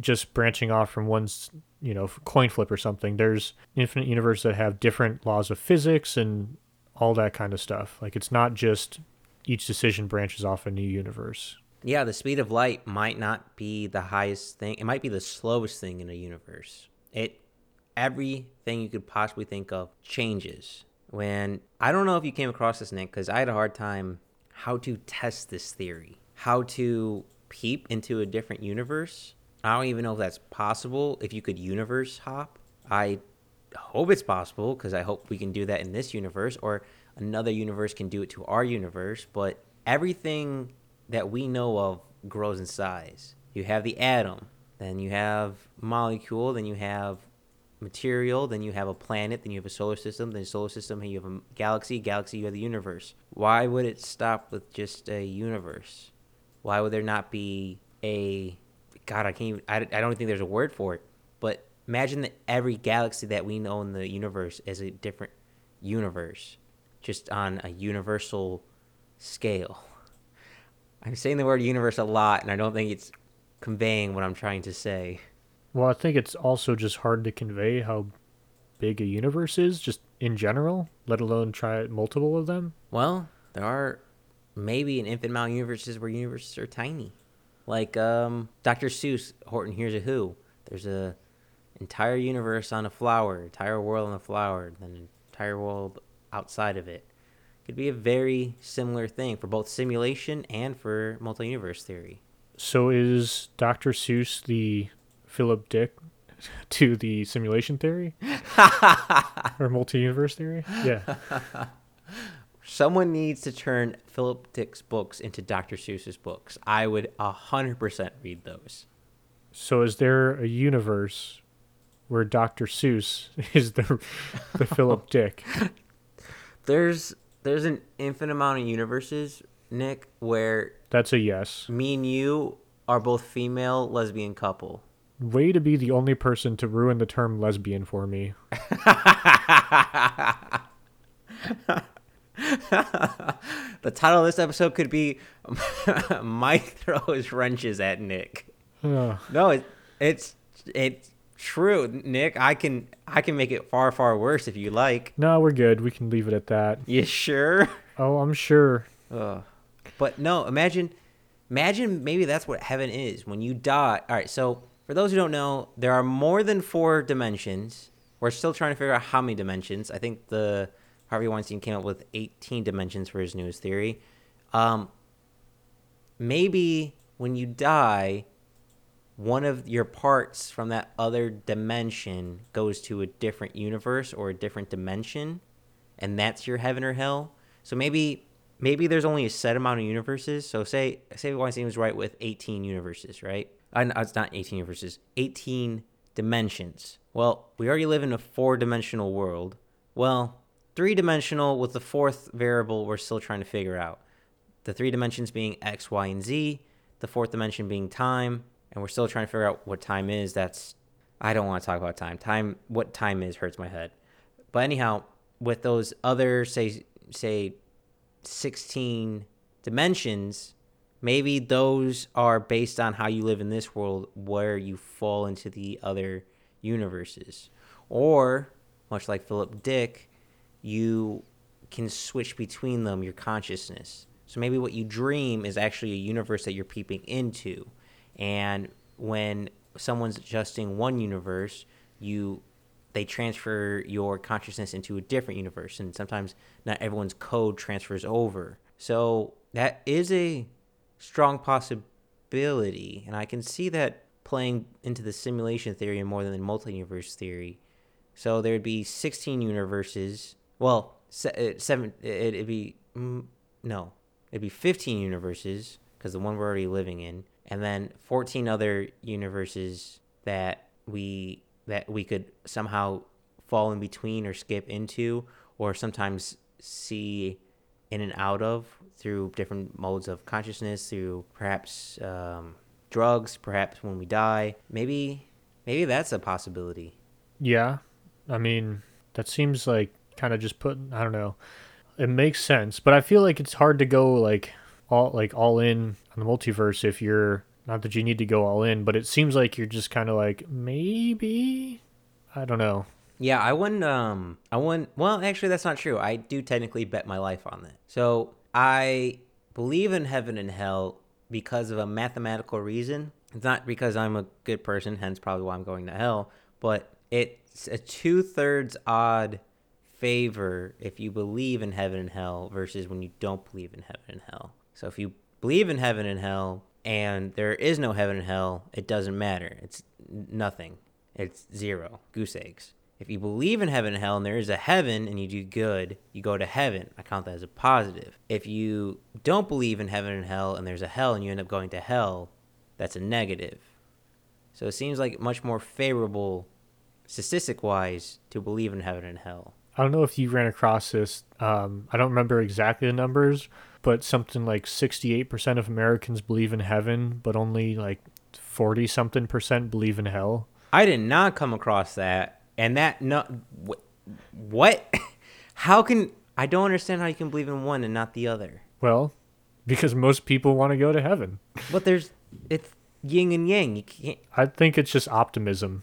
just branching off from one's you know coin flip or something. There's infinite universes that have different laws of physics and all that kind of stuff. Like it's not just each decision branches off a new universe. Yeah, the speed of light might not be the highest thing. It might be the slowest thing in a universe. It everything you could possibly think of changes. When I don't know if you came across this, Nick, because I had a hard time how to test this theory, how to peep into a different universe. I don't even know if that's possible. If you could universe hop, I hope it's possible because I hope we can do that in this universe or another universe can do it to our universe. But everything that we know of grows in size. You have the atom, then you have molecule, then you have material, then you have a planet, then you have a solar system, then solar system, then you have a galaxy, galaxy, you have the universe. Why would it stop with just a universe? Why would there not be a God? I can't even. I, I don't think there's a word for it. Imagine that every galaxy that we know in the universe is a different universe, just on a universal scale. I'm saying the word universe a lot, and I don't think it's conveying what I'm trying to say. Well, I think it's also just hard to convey how big a universe is, just in general, let alone try multiple of them. Well, there are maybe an infinite amount of universes where universes are tiny. Like um, Dr. Seuss, Horton Hears a Who. There's a entire universe on a flower, entire world on a flower, then entire world outside of it. Could be a very similar thing for both simulation and for multi-universe theory. So is Dr. Seuss the Philip Dick to the simulation theory or multi-universe theory? Yeah. Someone needs to turn Philip Dick's books into Dr. Seuss's books. I would 100% read those. So is there a universe where Dr. Seuss is the the Philip Dick? There's there's an infinite amount of universes, Nick, where That's a yes. me and you are both female lesbian couple. Way to be the only person to ruin the term lesbian for me. The title of this episode could be Mike throws wrenches at Nick. Ugh. No, it, it's it's true, Nick. I can I can make it far far worse if you like. no, we're good. We can leave it at that. You sure? Oh, I'm sure. Ugh. But no, imagine, imagine maybe that's what heaven is when you die. All right, so for those who don't know, there are more than four dimensions. We're still trying to figure out how many dimensions. I think the Harvey Weinstein came up with 18 dimensions for his newest theory. Um, maybe when you die, one of your parts from that other dimension goes to a different universe or a different dimension, and that's your heaven or hell. So maybe maybe there's only a set amount of universes. So say say Weinstein was right with 18 universes, right? Uh, no, it's not 18 universes, 18 dimensions. Well, we already live in a four-dimensional world. Well, three-dimensional with the fourth variable we're still trying to figure out. The three dimensions being X, Y, and Z, the fourth dimension being time, and we're still trying to figure out what time is. That's I don't want to talk about time. Time what time is hurts my head. But anyhow, with those other say say 16 dimensions, maybe those are based on how you live in this world where you fall into the other universes. Or much like Philip Dick, you can switch between them your consciousness. So maybe what you dream is actually a universe that you're peeping into. And when someone's adjusting one universe, you they transfer your consciousness into a different universe and sometimes not everyone's code transfers over. So that is a strong possibility and I can see that playing into the simulation theory more than the multi-universe theory. So there'd be 16 universes. Well, uh, seven it- it'd be mm, no, it'd be 15 universes because the one we're already living in and then 14 other universes that we that we could somehow fall in between or skip into or sometimes see in and out of through different modes of consciousness through perhaps um, drugs perhaps when we die maybe maybe that's a possibility Yeah. I mean, that seems like kind of just put, I don't know. It makes sense, but I feel like it's hard to go like all like all in on the multiverse if you're not that you need to go all in, but it seems like you're just kind of like maybe I don't know. Yeah, I wouldn't. Um, I wouldn't. Well, actually, that's not true. I do technically bet my life on that. So I believe in heaven and hell because of a mathematical reason. It's not because I'm a good person, hence probably why I'm going to hell, but it's a two thirds odd favor if you believe in heaven and hell versus when you don't believe in heaven and hell. So if you believe in heaven and hell and there is no heaven and hell, it doesn't matter. It's nothing. It's zero. Goose eggs. If you believe in heaven and hell and there is a heaven and you do good, you go to heaven. I count that as a positive. If you don't believe in heaven and hell and there's a hell and you end up going to hell, that's a negative. So it seems like much more favorable, statistic wise, to believe in heaven and hell. I don't know if you ran across this. Um, I don't remember exactly the numbers, but something like 68% of Americans believe in heaven, but only like 40 something percent believe in hell. I did not come across that. And that no what? How can I don't understand how you can believe in one and not the other. Well, because most people want to go to heaven. But there's it's yin and yang. You can't I think it's just optimism,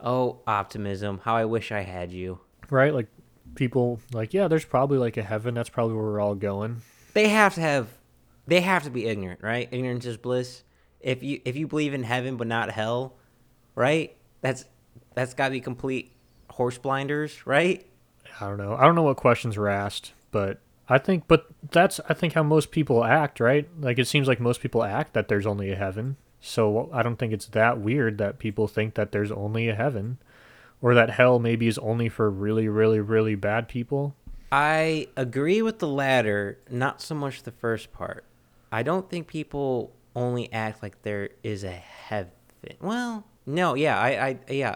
Oh, optimism. How I wish I had you. right? Like people like, yeah, there's probably like a heaven. That's probably where we're all going. They have to have they have to be ignorant, right? Ignorance is bliss. If you if you believe in heaven but not hell, right? That's that's got to be complete horse blinders, right? I don't know. I don't know what questions were asked, but I think, but that's I think how most people act, right? Like it seems like most people act that there's only a heaven. So I don't think it's that weird that people think that there's only a heaven, or that hell maybe is only for really, really, really bad people. I agree with the latter, not so much the first part. I don't think people only act like there is a heaven. Well, no, yeah, I, I yeah,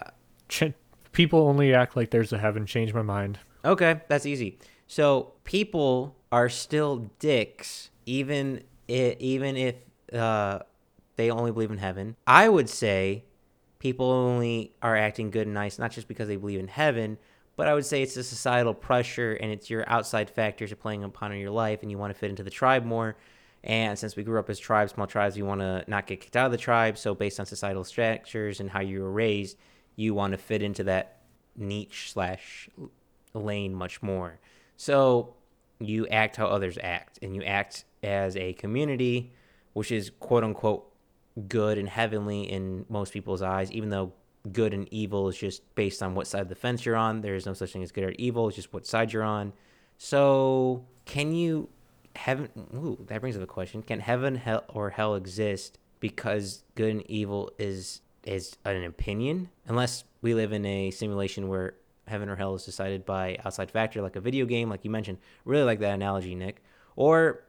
Ch- people only act like there's a heaven. Change my mind. Okay, that's easy. So people are still dicks, even i even if uh, they only believe in heaven. I would say people only are acting good and nice, not just because they believe in heaven, but I would say it's a societal pressure and it's your outside factors are playing upon your life, and you want to fit into the tribe more. And since we grew up as tribes, small tribes, we want to not get kicked out of the tribe. So based on societal structures and how you were raised, you want to fit into that niche slash lane much more. So you act how others act, and you act as a community, which is quote unquote good and heavenly in most people's eyes, even though good and evil is just based on what side of the fence you're on. There is no such thing as good or evil, it's just what side you're on. So can you heaven ooh, that brings up a question. Can heaven hell or hell exist because good and evil is is an opinion? Unless we live in a simulation where heaven or hell is decided by outside factor like a video game, like you mentioned. Really like that analogy, Nick. Or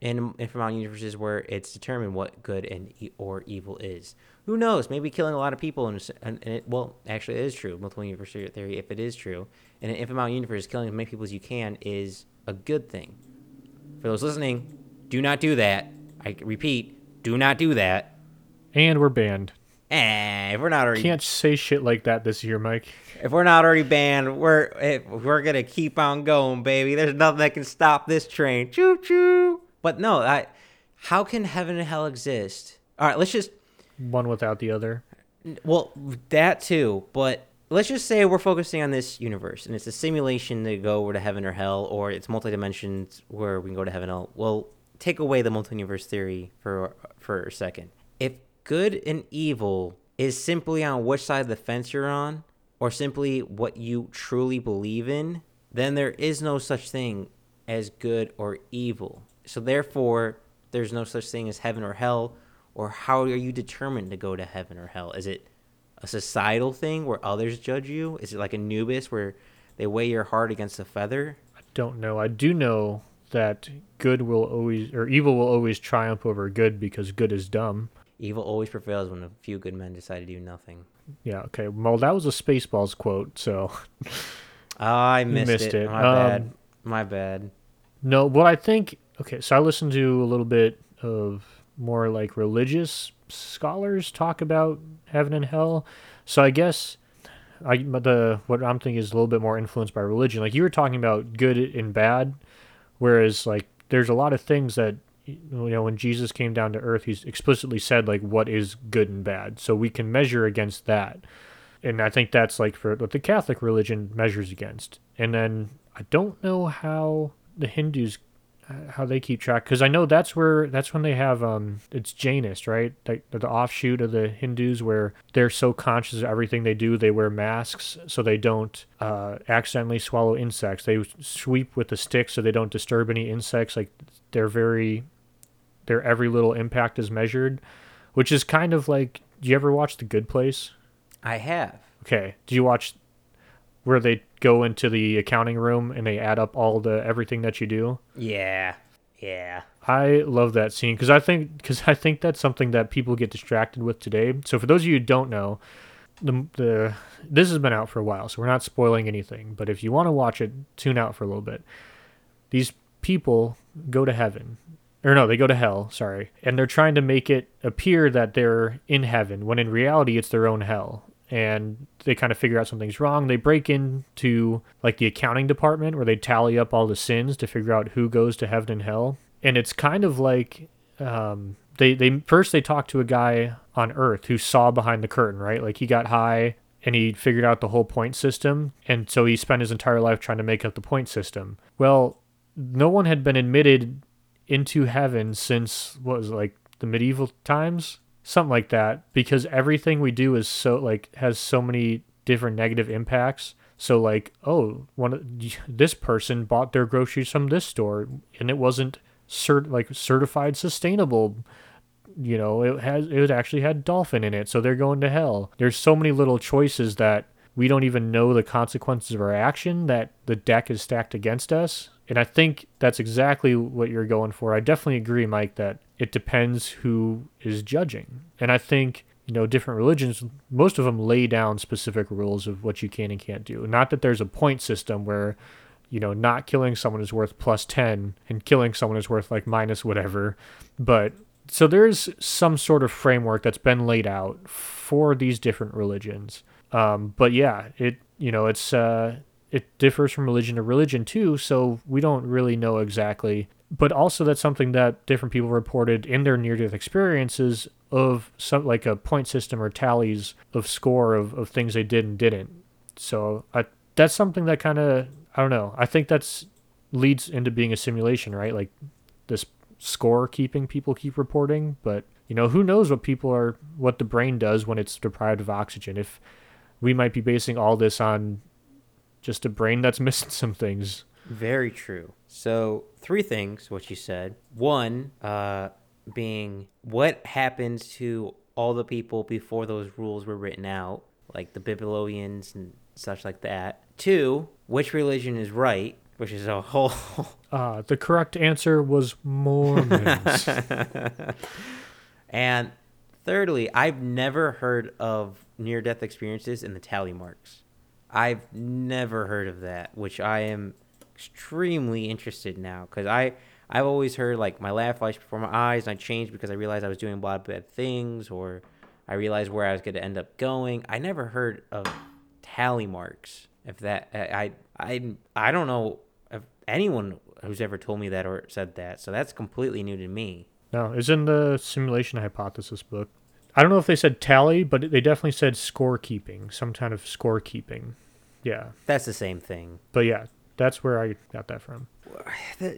in infinite universes where it's determined what good and e- or evil is. Who knows? Maybe killing a lot of people and, and, and it, well, actually, it is true. Multiple universe theory, if it is true, in an infinite universe, killing as many people as you can is a good thing. For those listening, do not do that. I repeat, do not do that. And we're banned. Eh, if we're not already Can't say shit like that this year, Mike. if we're not already banned, we're if we're gonna keep on going, baby. There's nothing that can stop this train. Choo choo. But no, I. How can heaven and hell exist? All right, let's just One without the other. well that too. But let's just say we're focusing on this universe, and it's a simulation to go to heaven or hell, or it's multi dimensions where we can go to heaven or hell. Well, take away the multi universe theory for for a second. If good and evil is simply on which side of the fence you're on, or simply what you truly believe in, then there is no such thing as good or evil. So therefore, there's no such thing as heaven or hell. Or how are you determined to go to heaven or hell? Is it a societal thing where others judge you? Is it like Anubis where they weigh your heart against a feather? I don't know. I do know that good will always, or evil will always triumph over good because good is dumb. Evil always prevails when a few good men decide to do nothing. Yeah, okay. Well, that was a Spaceballs quote, so. Oh, I missed, missed it. it. My Um, bad. My bad. No, what I think, okay, so I listened to a little bit of more like religious scholars talk about heaven and hell. So I guess I the what I'm thinking is a little bit more influenced by religion. Like you were talking about good and bad, whereas like there's a lot of things that you know when Jesus came down to earth, he's explicitly said like what is good and bad. So we can measure against that. And I think that's like for what the Catholic religion measures against. And then I don't know how the Hindus how they keep track because I know that's where that's when they have um it's Jainist right like the offshoot of the Hindus where they're so conscious of everything they do they wear masks so they don't uh, accidentally swallow insects they sweep with the stick so they don't disturb any insects like they're very their every little impact is measured which is kind of like do you ever watch The Good Place? I have. Okay. Do you watch where they go into the accounting room and they add up all the everything that you do? Yeah. Yeah. I love that scene because I think because I think that's something that people get distracted with today. So for those of you who don't know, the the this has been out for a while, so we're not spoiling anything. But if you want to watch it, tune out for a little bit. These people go to heaven or no, they go to hell, sorry. And they're trying to make it appear that they're in heaven when in reality it's their own hell. And they kind of figure out something's wrong. They break into like the accounting department where they tally up all the sins to figure out who goes to heaven and hell. And it's kind of like um, they they first they talk to a guy on Earth who saw behind the curtain, right? Like he got high and he figured out the whole point system, and so he spent his entire life trying to make up the point system. Well, no one had been admitted into heaven since what was it, like the medieval times, something like that, because everything we do is so like has so many different negative impacts. So like, oh, one this person bought their groceries from this store and it wasn't cert like certified sustainable. You know, it has it actually had dolphin in it, so they're going to hell. There's so many little choices that we don't even know the consequences of our action that the deck is stacked against us and I think that's exactly what you're going for. I definitely agree, Mike, that it depends who is judging. And I think, you know, different religions, most of them lay down specific rules of what you can and can't do. Not that there's a point system where, you know, not killing someone is worth plus 10 and killing someone is worth like minus whatever. But so there's some sort of framework that's been laid out for these different religions. Um, but yeah, it, you know, it's, uh, it differs from religion to religion too, so we don't really know exactly. But also, that's something that different people reported in their near death experiences of some like a point system or tallies of score of, of things they did and didn't. So I, that's something that kind of I don't know. I think that's leads into being a simulation, right? Like this score keeping people keep reporting, but you know who knows what people are what the brain does when it's deprived of oxygen. If we might be basing all this on just a brain that's missing some things. Very true. So, three things, what you said. One, uh, being what happens to all the people before those rules were written out, like the Babylonians and such like that. Two, which religion is right, which is a whole. uh, the correct answer was Mormons. and thirdly, I've never heard of near death experiences in the tally marks. I've never heard of that, which I am extremely interested now because I I've always heard like my laugh flashed before my eyes and I changed because I realized I was doing a lot of bad things or I realized where I was going to end up going. I never heard of tally marks. If that I I I don't know if anyone who's ever told me that or said that. So that's completely new to me. No, it's in the simulation hypothesis book. I don't know if they said tally, but they definitely said scorekeeping, some kind of scorekeeping. Yeah. That's the same thing. But yeah, that's where I got that from.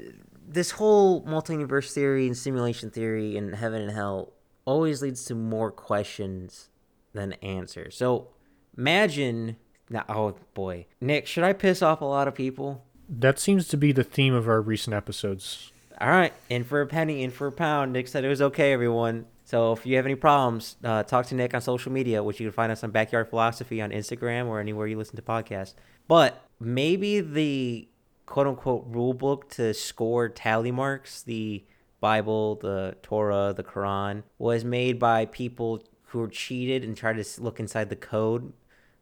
This whole multi-universe theory and simulation theory and heaven and hell always leads to more questions than answers. So imagine now oh boy. Nick, should I piss off a lot of people? That seems to be the theme of our recent episodes. All right, in for a penny, in for a pound. Nick said it was okay, everyone. So if you have any problems, uh, talk to Nick on social media, which you can find us on Backyard Philosophy on Instagram or anywhere you listen to podcasts. But maybe the quote unquote rule book to score tally marks, the Bible, the Torah, the Quran, was made by people who were cheated and tried to look inside the code.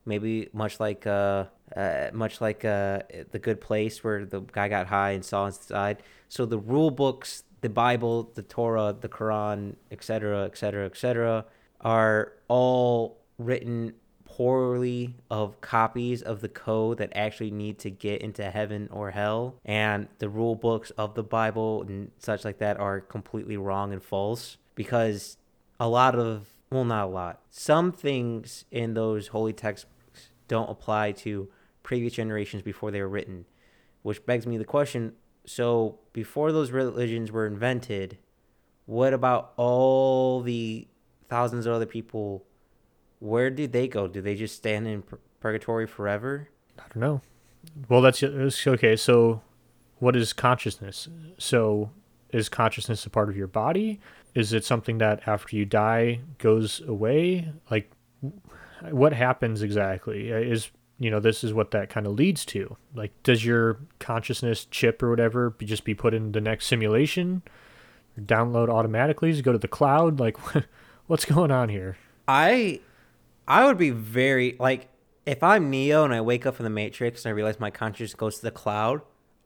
Maybe much like uh, uh much like uh, the Good Place, where the guy got high and saw inside. So the rule books the Bible, the Torah, the Quran, etc., etc., etc., are all written poorly of copies of the code that actually need to get into heaven or hell and the rule books of the bible and such like that are completely wrong and false because a lot of well not a lot some things in those holy textbooks don't apply to previous generations before they were written which begs me the question So before those religions were invented, what about all the thousands of other people? Where did they go? Do they just stand in purgatory forever? I don't know. Well, that's okay. So, what is consciousness? So, is consciousness a part of your body? Is it something that after you die goes away? Like, what happens exactly? Uh, is you know this is what that kind of leads to. Like, does your consciousness chip or whatever be just be put in the next simulation? Download automatically? It go to the cloud? Like, what's going on here? I I would be very like if I'm Neo and I wake up in the Matrix and I realize my consciousness goes to the cloud,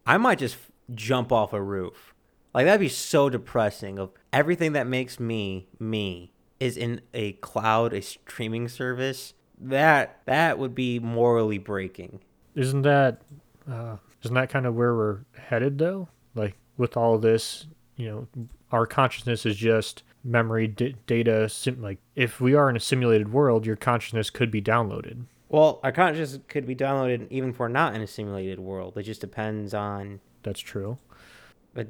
I might just jump off a roof. Like that'd be so depressing. Of everything that makes me me is in a cloud, a streaming service. That that would be morally breaking. Isn't that uh, isn't that kind of where we're headed though? Like with all this, you know, our consciousness is just memory d- data. Sim- like if we are in a simulated world, your consciousness could be downloaded. Well, our consciousness could be downloaded even if we're not in a simulated world. It just depends on That's true. but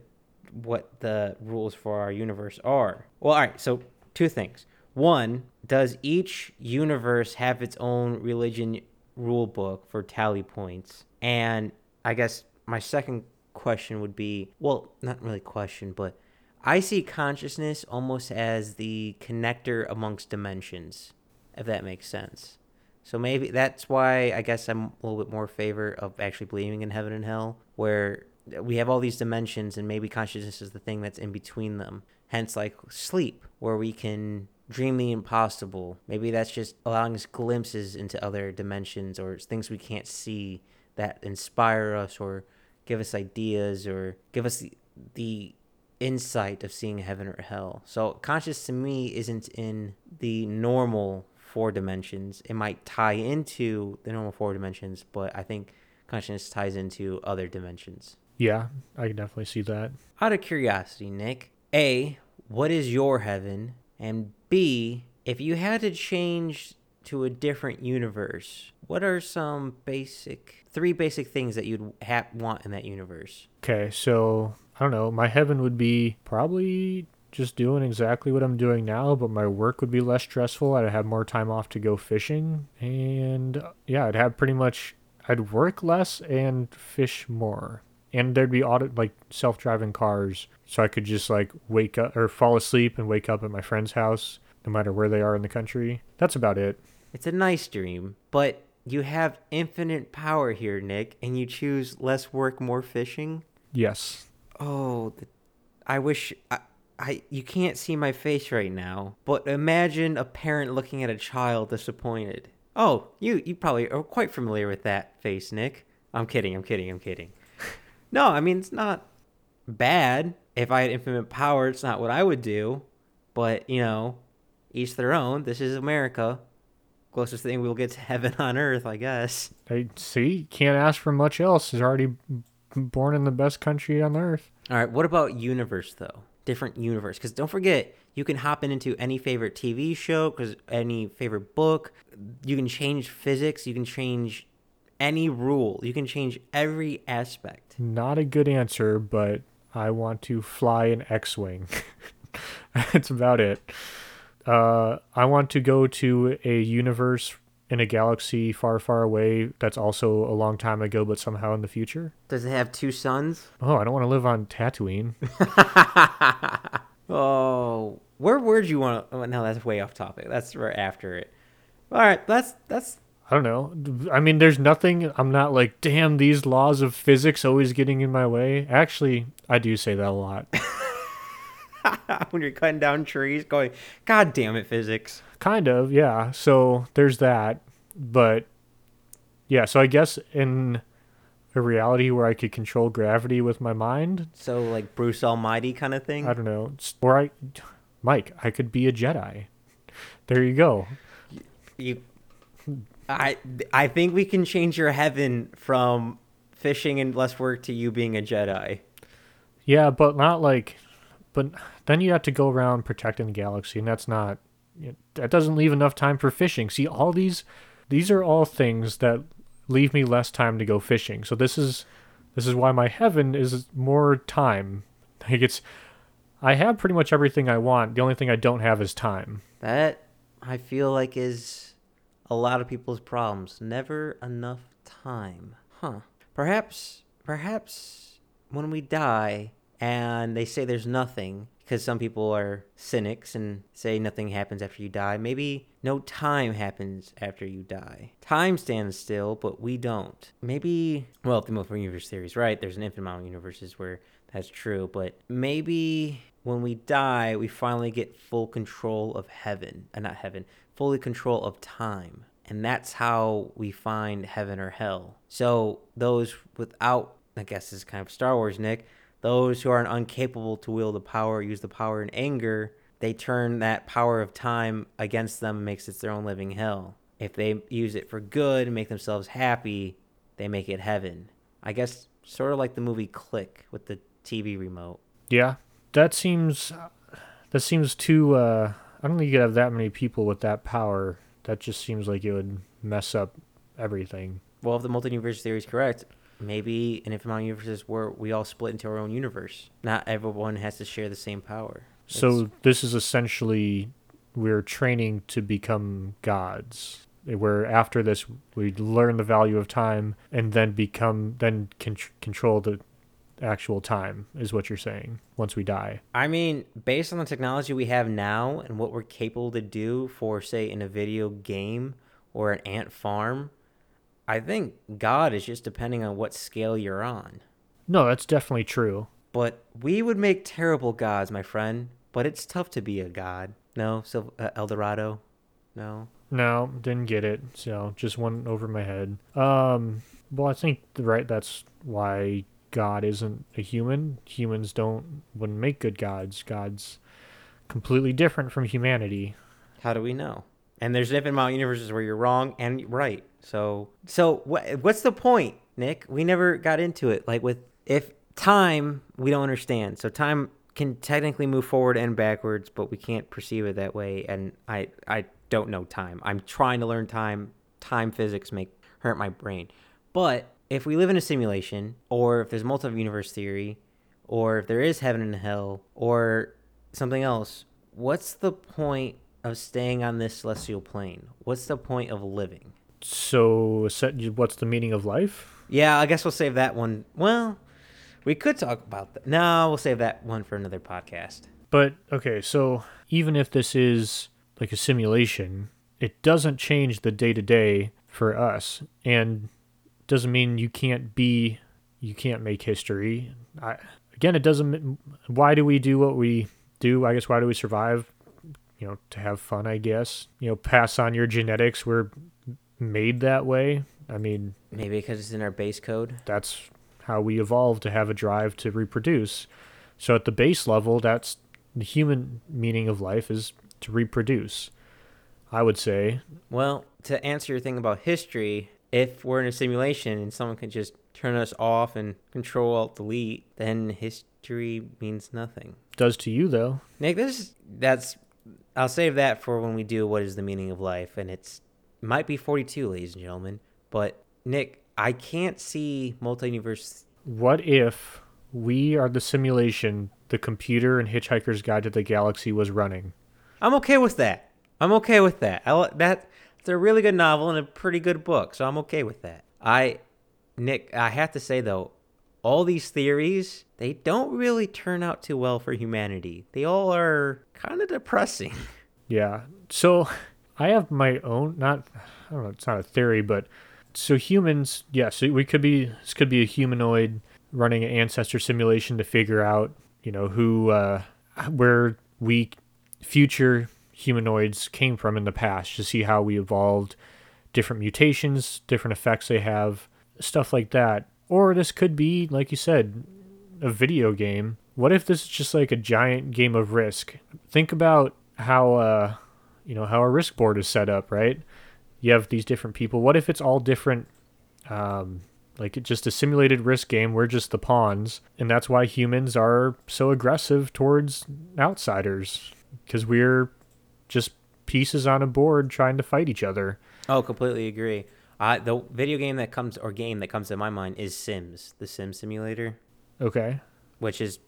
what the rules for our universe are. Well, all right. So two things. One, does each universe have its own religion rule book for tally points? And I guess my second question would be, well, not really question, but I see consciousness almost as the connector amongst dimensions, if that makes sense. So maybe that's why I guess I'm a little bit more favor of actually believing in heaven and hell, where we have all these dimensions and maybe consciousness is the thing that's in between them. Hence, like sleep, where we can dream the impossible. Maybe that's just allowing us glimpses into other dimensions or things we can't see that inspire us or give us ideas or give us the, the insight of seeing heaven or hell. So conscious to me isn't in the normal four dimensions. It might tie into the normal four dimensions, but I think consciousness ties into other dimensions. Yeah, I can definitely see that. Out of curiosity, Nick, A, what is your heaven? And B, if you had to change to a different universe, what are some basic, three basic things that you'd ha- want in that universe? Okay, so I don't know. My heaven would be probably just doing exactly what I'm doing now, but my work would be less stressful. I'd have more time off to go fishing, and yeah, I'd have pretty much. I'd work less and fish more, and there'd be auto like self-driving cars, so I could just like wake up or fall asleep and wake up at my friend's house, no matter where they are in the country. That's about it. It's a nice dream, but you have infinite power here, Nick, and you choose less work, more fishing. Yes. Oh, the, I wish I, I you can't see my face right now, but imagine a parent looking at a child disappointed. Oh, you you probably are quite familiar with that face, Nick. I'm kidding. I'm kidding. I'm kidding. No, I mean it's not bad. If I had infinite power, it's not what I would do. But you know, each their own. This is America. Closest thing we'll get to heaven on earth, I guess. I see. Can't ask for much else. Is already born in the best country on earth. All right, what about universe though? Different universe, because don't forget you can hop in into any favorite TV show, because any favorite book. You can change physics. You can change any rule. You can change every aspect. Not a good answer, but I want to fly an X-wing. That's about it. Uh, I want to go to a universe in a galaxy far, far away that's also a long time ago, but somehow in the future. Does it have two suns? Oh, I don't want to live on Tatooine. oh, where would you want to? Oh, no, that's way off topic. That's right after it. All right, that's that's I don't know. I mean, there's nothing. I'm not like, damn, these laws of physics always getting in my way. Actually, I do say that a lot. when you're cutting down trees, going, God damn it, physics. Kind of, yeah. So there's that. But yeah, so I guess in a reality where I could control gravity with my mind, So like Bruce Almighty kind of thing. I don't know. Or I, Mike, I could be a Jedi. There you go. you i i think we can change your heaven from fishing and less work to you being a jedi Yeah, but not like, but then you have to go around protecting the galaxy, and that's not. That doesn't leave enough time for fishing. See, all these, these are all things that leave me less time to go fishing. So this is, This is why my heaven is more time. Like it's I have pretty much everything I want. The only thing I don't have is time. That I feel like is a lot of people's problems. Never enough time. Huh. Perhaps perhaps when we die and they say there's nothing because some people are cynics and say nothing happens after you die. Maybe no time happens after you die. Time stands still, but we don't. Maybe, well, if the multiple universe theory is right, there's an infinite amount of universes where that's true, but maybe when we die, we finally get full control of heaven, uh, not heaven, fully control of time. And that's how we find heaven or hell. So those without, I guess this is kind of Star Wars, Nick, those who aren't incapable to wield the power, use the power in anger, they turn that power of time against them and makes it their own living hell. If they use it for good and make themselves happy, they make it heaven. I guess sort of like the movie Click with the TV remote. Yeah, that seems that seems too. Uh, I don't think you could have that many people with that power. That just seems like it would mess up everything. Well, if the multi-universe theory is correct, maybe in infinite amount of universes where we all split into our own universe. Not everyone has to share the same power. So this is essentially we're training to become gods. Where after this we learn the value of time and then become then can control the actual time is what you're saying once we die. I mean, based on the technology we have now and what we're capable to do for say in a video game or an ant farm, I think God is just depending on what scale you're on. No, that's definitely true. But we would make terrible gods, my friend. But it's tough to be a god. No, so uh, El Dorado. No. No, didn't get it. So just went over my head. Um, well, I think right. That's why God isn't a human. Humans don't wouldn't make good gods. Gods completely different from humanity. How do we know? And there's different amount of universes where you're wrong and right. So so what what's the point, Nick? We never got into it. Like with if time we don't understand. So time can technically move forward and backwards, but we can't perceive it that way. And I I don't know time. I'm trying to learn time. Time physics make hurt my brain. But if we live in a simulation, or if there's multiple universe theory, or if there is heaven and hell, or something else, what's the point of staying on this celestial plane? What's the point of living? So, what's the meaning of life? Yeah, I guess we'll save that one. Well, we could talk about that. No, we'll save that one for another podcast. But okay, so even if this is like a simulation, it doesn't change the day to day for us, and doesn't mean you can't be, you can't make history. I, again, it doesn't. Why do we do what we do? I guess why do we survive? You know, to have fun. I guess you know, pass on your genetics. We're made that way. I mean, maybe because it's in our base code. That's how we evolved to have a drive to reproduce. So at the base level, that's the human meaning of life is to reproduce. I would say. Well, to answer your thing about history, if we're in a simulation and someone can just turn us off and control alt delete, then history means nothing. Does to you though. Nick, this that's I'll save that for when we do what is the meaning of life and it's might be 42, ladies and gentlemen. But Nick, I can't see multi-universe. What if we are the simulation the computer in Hitchhiker's Guide to the Galaxy was running? I'm okay with that. I'm okay with that. I, that it's a really good novel and a pretty good book, so I'm okay with that. I, Nick, I have to say though, all these theories they don't really turn out too well for humanity. They all are kind of depressing. Yeah. So I have my own not I don't know, it's not a theory, but so humans, yeah, so we could be this could be a humanoid running an ancestor simulation to figure out, you know, who uh where we future humanoids came from in the past to see how we evolved, different mutations, different effects they have, stuff like that. Or this could be, like you said, a video game. What if this is just like a giant game of risk? Think about how uh you know how a risk board is set up, right? You have these different people. What if it's all different? Um, like just a simulated risk game. We're just the pawns, and that's why humans are so aggressive towards outsiders because we're just pieces on a board trying to fight each other. Oh, completely agree. Uh, the video game that comes or game that comes to my mind is Sims, the Sim Simulator, Okay. which is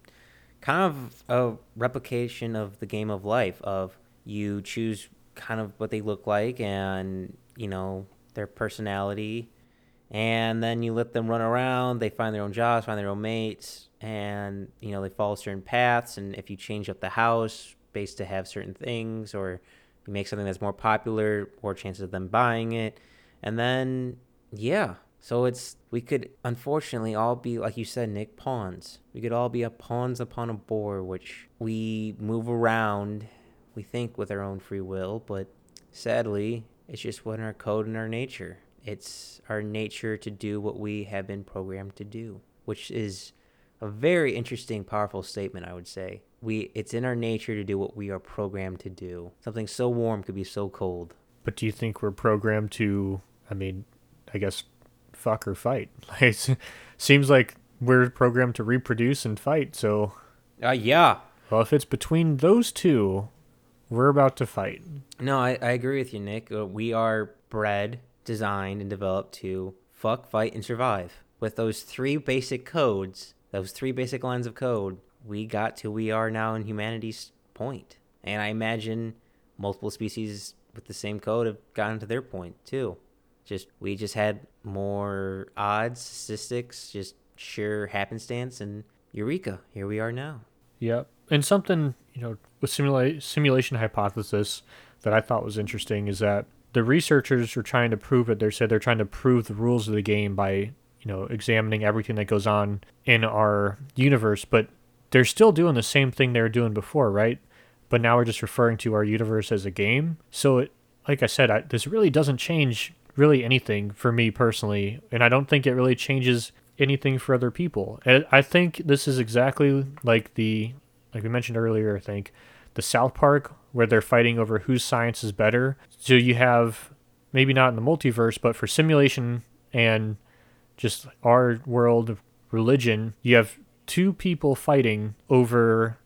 kind of a replication of the game of life. Of you choose kind of what they look like and you know their personality, and then you let them run around. They find their own jobs, find their own mates, and you know they follow certain paths. And if you change up the house based to have certain things, or you make something that's more popular, more chances of them buying it. And then, yeah. So it's, we could unfortunately all be, like you said, Nick, pawns. We could all be a pawns upon a board, which we move around, we think with our own free will, but sadly, it's just what our code and our nature. It's our nature to do what we have been programmed to do, which is a very interesting, powerful statement, I would say. We, it's in our nature to do what we are programmed to do. Something so warm could be so cold. But do you think we're programmed to, I mean, I guess, fuck or fight? It seems like we're programmed to reproduce and fight. So, Uh, yeah. well, if it's between those two, we're about to fight. No, I, I agree with you, Nick. Uh, we are bred, designed, and developed to fuck, fight, and survive. With those three basic codes, those three basic lines of code, we got to we are now in humanity's point. And I imagine multiple species with the same code have gotten to their point too. Just we just had more odds, statistics, just sheer happenstance, and eureka! Here we are now. Yep. And something, you know, with simula- simulation hypothesis that I thought was interesting is that the researchers are trying to prove it. They said they're trying to prove the rules of the game by, you know, examining everything that goes on in our universe, but they're still doing the same thing they were doing before, right? But now we're just referring to our universe as a game. So, it, like I said, I, this really doesn't change really anything for me personally, and I don't think it really changes anything for other people. I think this is exactly like the like we mentioned earlier, I think, the South Park where they're fighting over whose science is better. So you have maybe not in the multiverse, but for simulation and just our world of religion, you have two people fighting over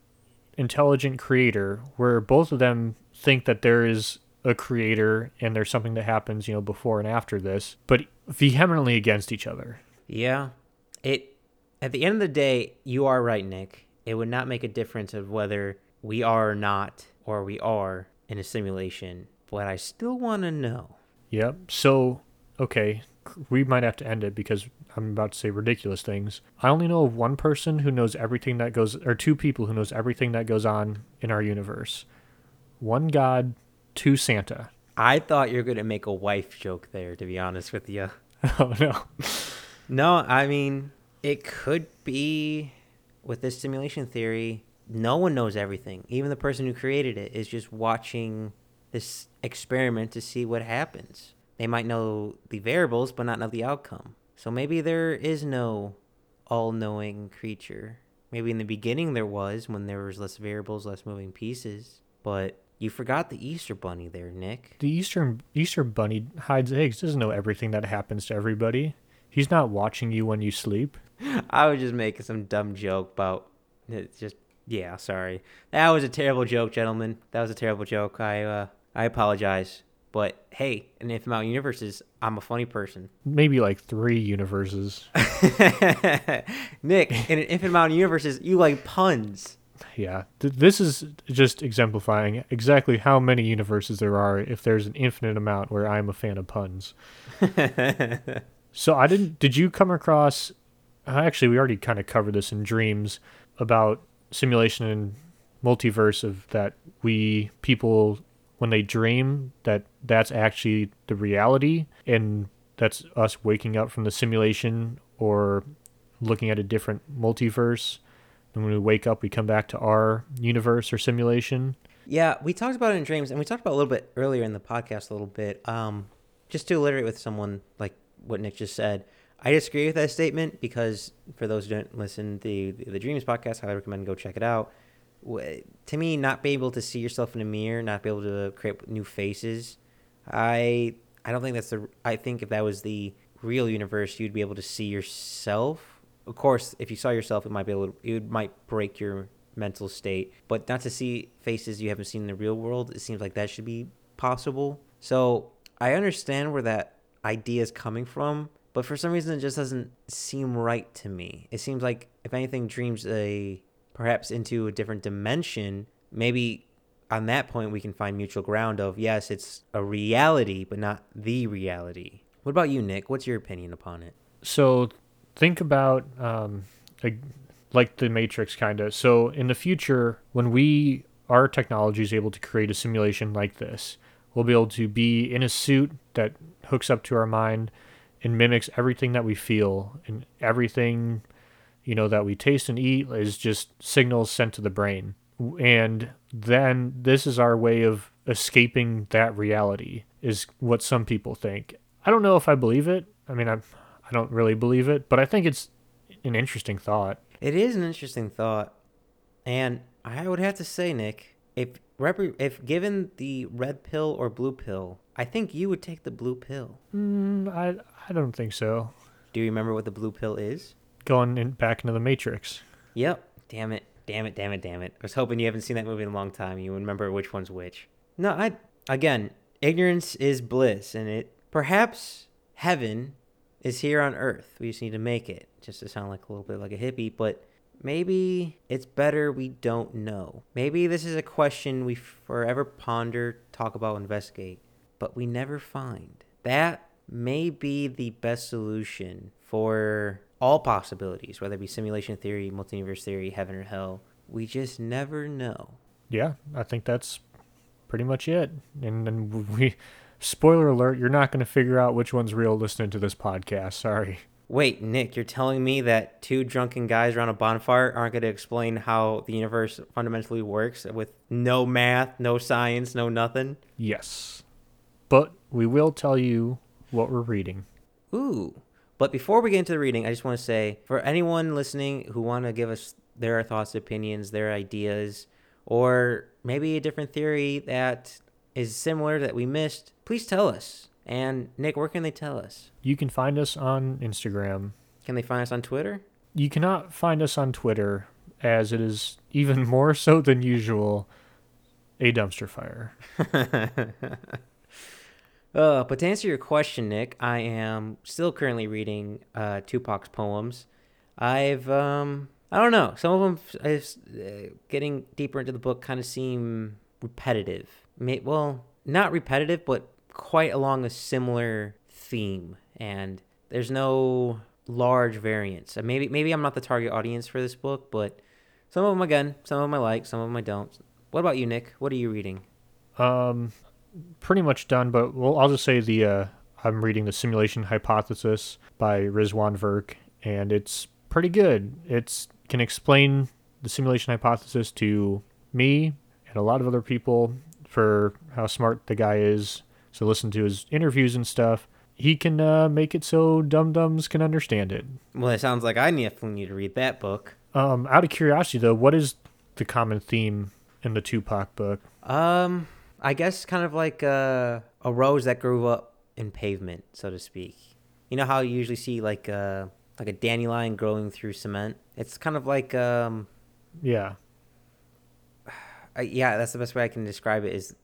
intelligent creator where both of them think that there is a creator and there's something that happens, you know, before and after this, but vehemently against each other. Yeah. It at the end of the day, you are right, Nick. It would not make a difference of whether we are or not or we are in a simulation. But I still want to know. Yep. So, okay, we might have to end it because I'm about to say ridiculous things. I only know of one person who knows everything that goes, or two people who knows everything that goes on in our universe. One God, two Santa. I thought you were going to make a wife joke there, to be honest with you. Oh no. No, I mean, it could be with this simulation theory, no one knows everything. Even the person who created it is just watching this experiment to see what happens. They might know the variables, but not know the outcome. So maybe there is no all knowing creature. Maybe in the beginning there was when there was less variables, less moving pieces. But you forgot the Easter bunny there, Nick. The Eastern Easter Bunny hides eggs. Doesn't know everything that happens to everybody. He's not watching you when you sleep. I was just making some dumb joke about it's just yeah, sorry. That was a terrible joke, gentlemen. That was a terrible joke. I uh I apologize. But hey, in Infinite Universes, I'm a funny person. Maybe like three universes. Nick, in an Infinite Universes, you like puns. Yeah, th- this is just exemplifying exactly how many universes there are if there's an infinite amount where I'm a fan of puns. So I didn't. Did you come across? uh, Actually, we already kind of covered this in dreams about simulation and multiverse of that we people when they dream that that's actually the reality and that's us waking up from the simulation or looking at a different multiverse. And when we wake up, we come back to our universe or simulation. Yeah, we talked about it in dreams, and we talked about a little bit earlier in the podcast. A little bit, um, just to alliterate with someone like what Nick just said. I disagree with that statement because for those who don't listen to the the Dreams podcast, I highly recommend go check it out. To me, not being able to see yourself in a mirror, not be able to create new faces, I I don't think that's the. I think if that was the real universe, you'd be able to see yourself. Of course, if you saw yourself, it might be able. To, it might break your mental state, but not to see faces you haven't seen in the real world. It seems like that should be possible. So I understand where that idea is coming from, but for some reason it just doesn't seem right to me. It seems like if anything, dreams a perhaps into a different dimension. Maybe on that point we can find mutual ground of yes, it's a reality, but not the reality. What about you, Nick? What's your opinion upon it? So think about um, like, like the Matrix, kind of. So in the future, when we our technology is able to create a simulation like this, we'll be able to be in a suit that hooks up to our mind and mimics everything that we feel and everything you know that we taste and eat is just signals sent to the brain. And then this is our way of escaping that reality is what some people think. I don't know if i believe it. I mean i i don't really believe it but i think it's an interesting thought. It is an interesting thought, and I would have to say, Nick, if rep- if given the red pill or blue pill, I think you would take the blue pill. mm, i i don't think so. Do you remember what the blue pill is? Going in, back into the matrix Yep. Damn it. Damn it. Damn it. Damn it. I was hoping you haven't seen that movie in a long time. You remember which one's which. No, I again, ignorance is bliss, and it perhaps heaven is here on earth. We just need to make it. Just to sound like a little bit like a hippie, but maybe it's better we don't know. Maybe this is a question we forever ponder, talk about, investigate, but we never find. That may be the best solution for all possibilities, whether it be simulation theory, multiverse theory, heaven or hell. We just never know. yeah i think that's pretty much it and then we spoiler alert you're not going to figure out which one's real listening to this podcast sorry Wait, Nick, you're telling me that two drunken guys around a bonfire aren't going to explain how the universe fundamentally works with no math, no science, no nothing? Yes. But we will tell you what we're reading. Ooh. But before we get into the reading, I just want to say for anyone listening who want to give us their thoughts, opinions, their ideas, or maybe a different theory that is similar that we missed, please tell us. And Nick, where can they tell us? You can find us on Instagram. Can they find us on Twitter? You cannot find us on Twitter, as it is even more so than usual a dumpster fire. Uh, but to answer your question, Nick, I am still currently reading uh, Tupac's poems. I've, um, I don't know, some of them, uh, getting deeper into the book, kind of seem repetitive. May, well, not repetitive, but quite along a similar theme. And there's no large variance. Maybe, maybe I'm not the target audience for this book, but some of them again, some of them I like, some of them I don't. What about you, Nick? What are you reading? Um, pretty much done, but well, I'll just say the uh, I'm reading the Simulation Hypothesis by Rizwan Virk, and it's pretty good. It's can explain the simulation hypothesis to me and a lot of other people for how smart the guy is. So listen to his interviews and stuff. He can uh, make it so dum dums can understand it. Well, it sounds like I definitely need to read that book. Um, out of curiosity though, what is the common theme in the Tupac book? Um, I guess kind of like uh, a rose that grew up in pavement, so to speak. You know how you usually see like uh, like a dandelion growing through cement. It's kind of like um, Yeah. I, yeah, that's the best way I can describe it is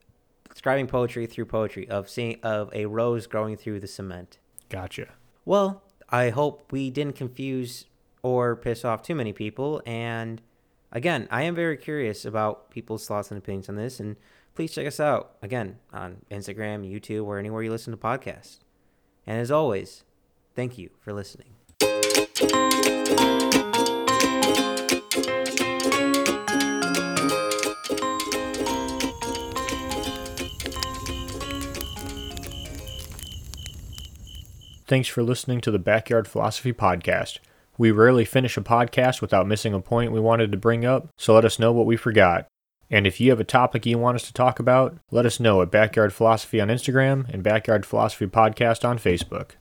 describing poetry through poetry of seeing of a rose growing through the cement. Gotcha. Well, I hope we didn't confuse or piss off too many people. And again, I am very curious about people's thoughts and opinions on this. And please check us out again on Instagram, YouTube, or anywhere you listen to podcasts. And as always, thank you for listening. Thanks for listening to the Backyard Philosophy Podcast. We rarely finish a podcast without missing a point we wanted to bring up, so let us know what we forgot. And if you have a topic you want us to talk about, let us know at Backyard Philosophy on Instagram and Backyard Philosophy Podcast on Facebook.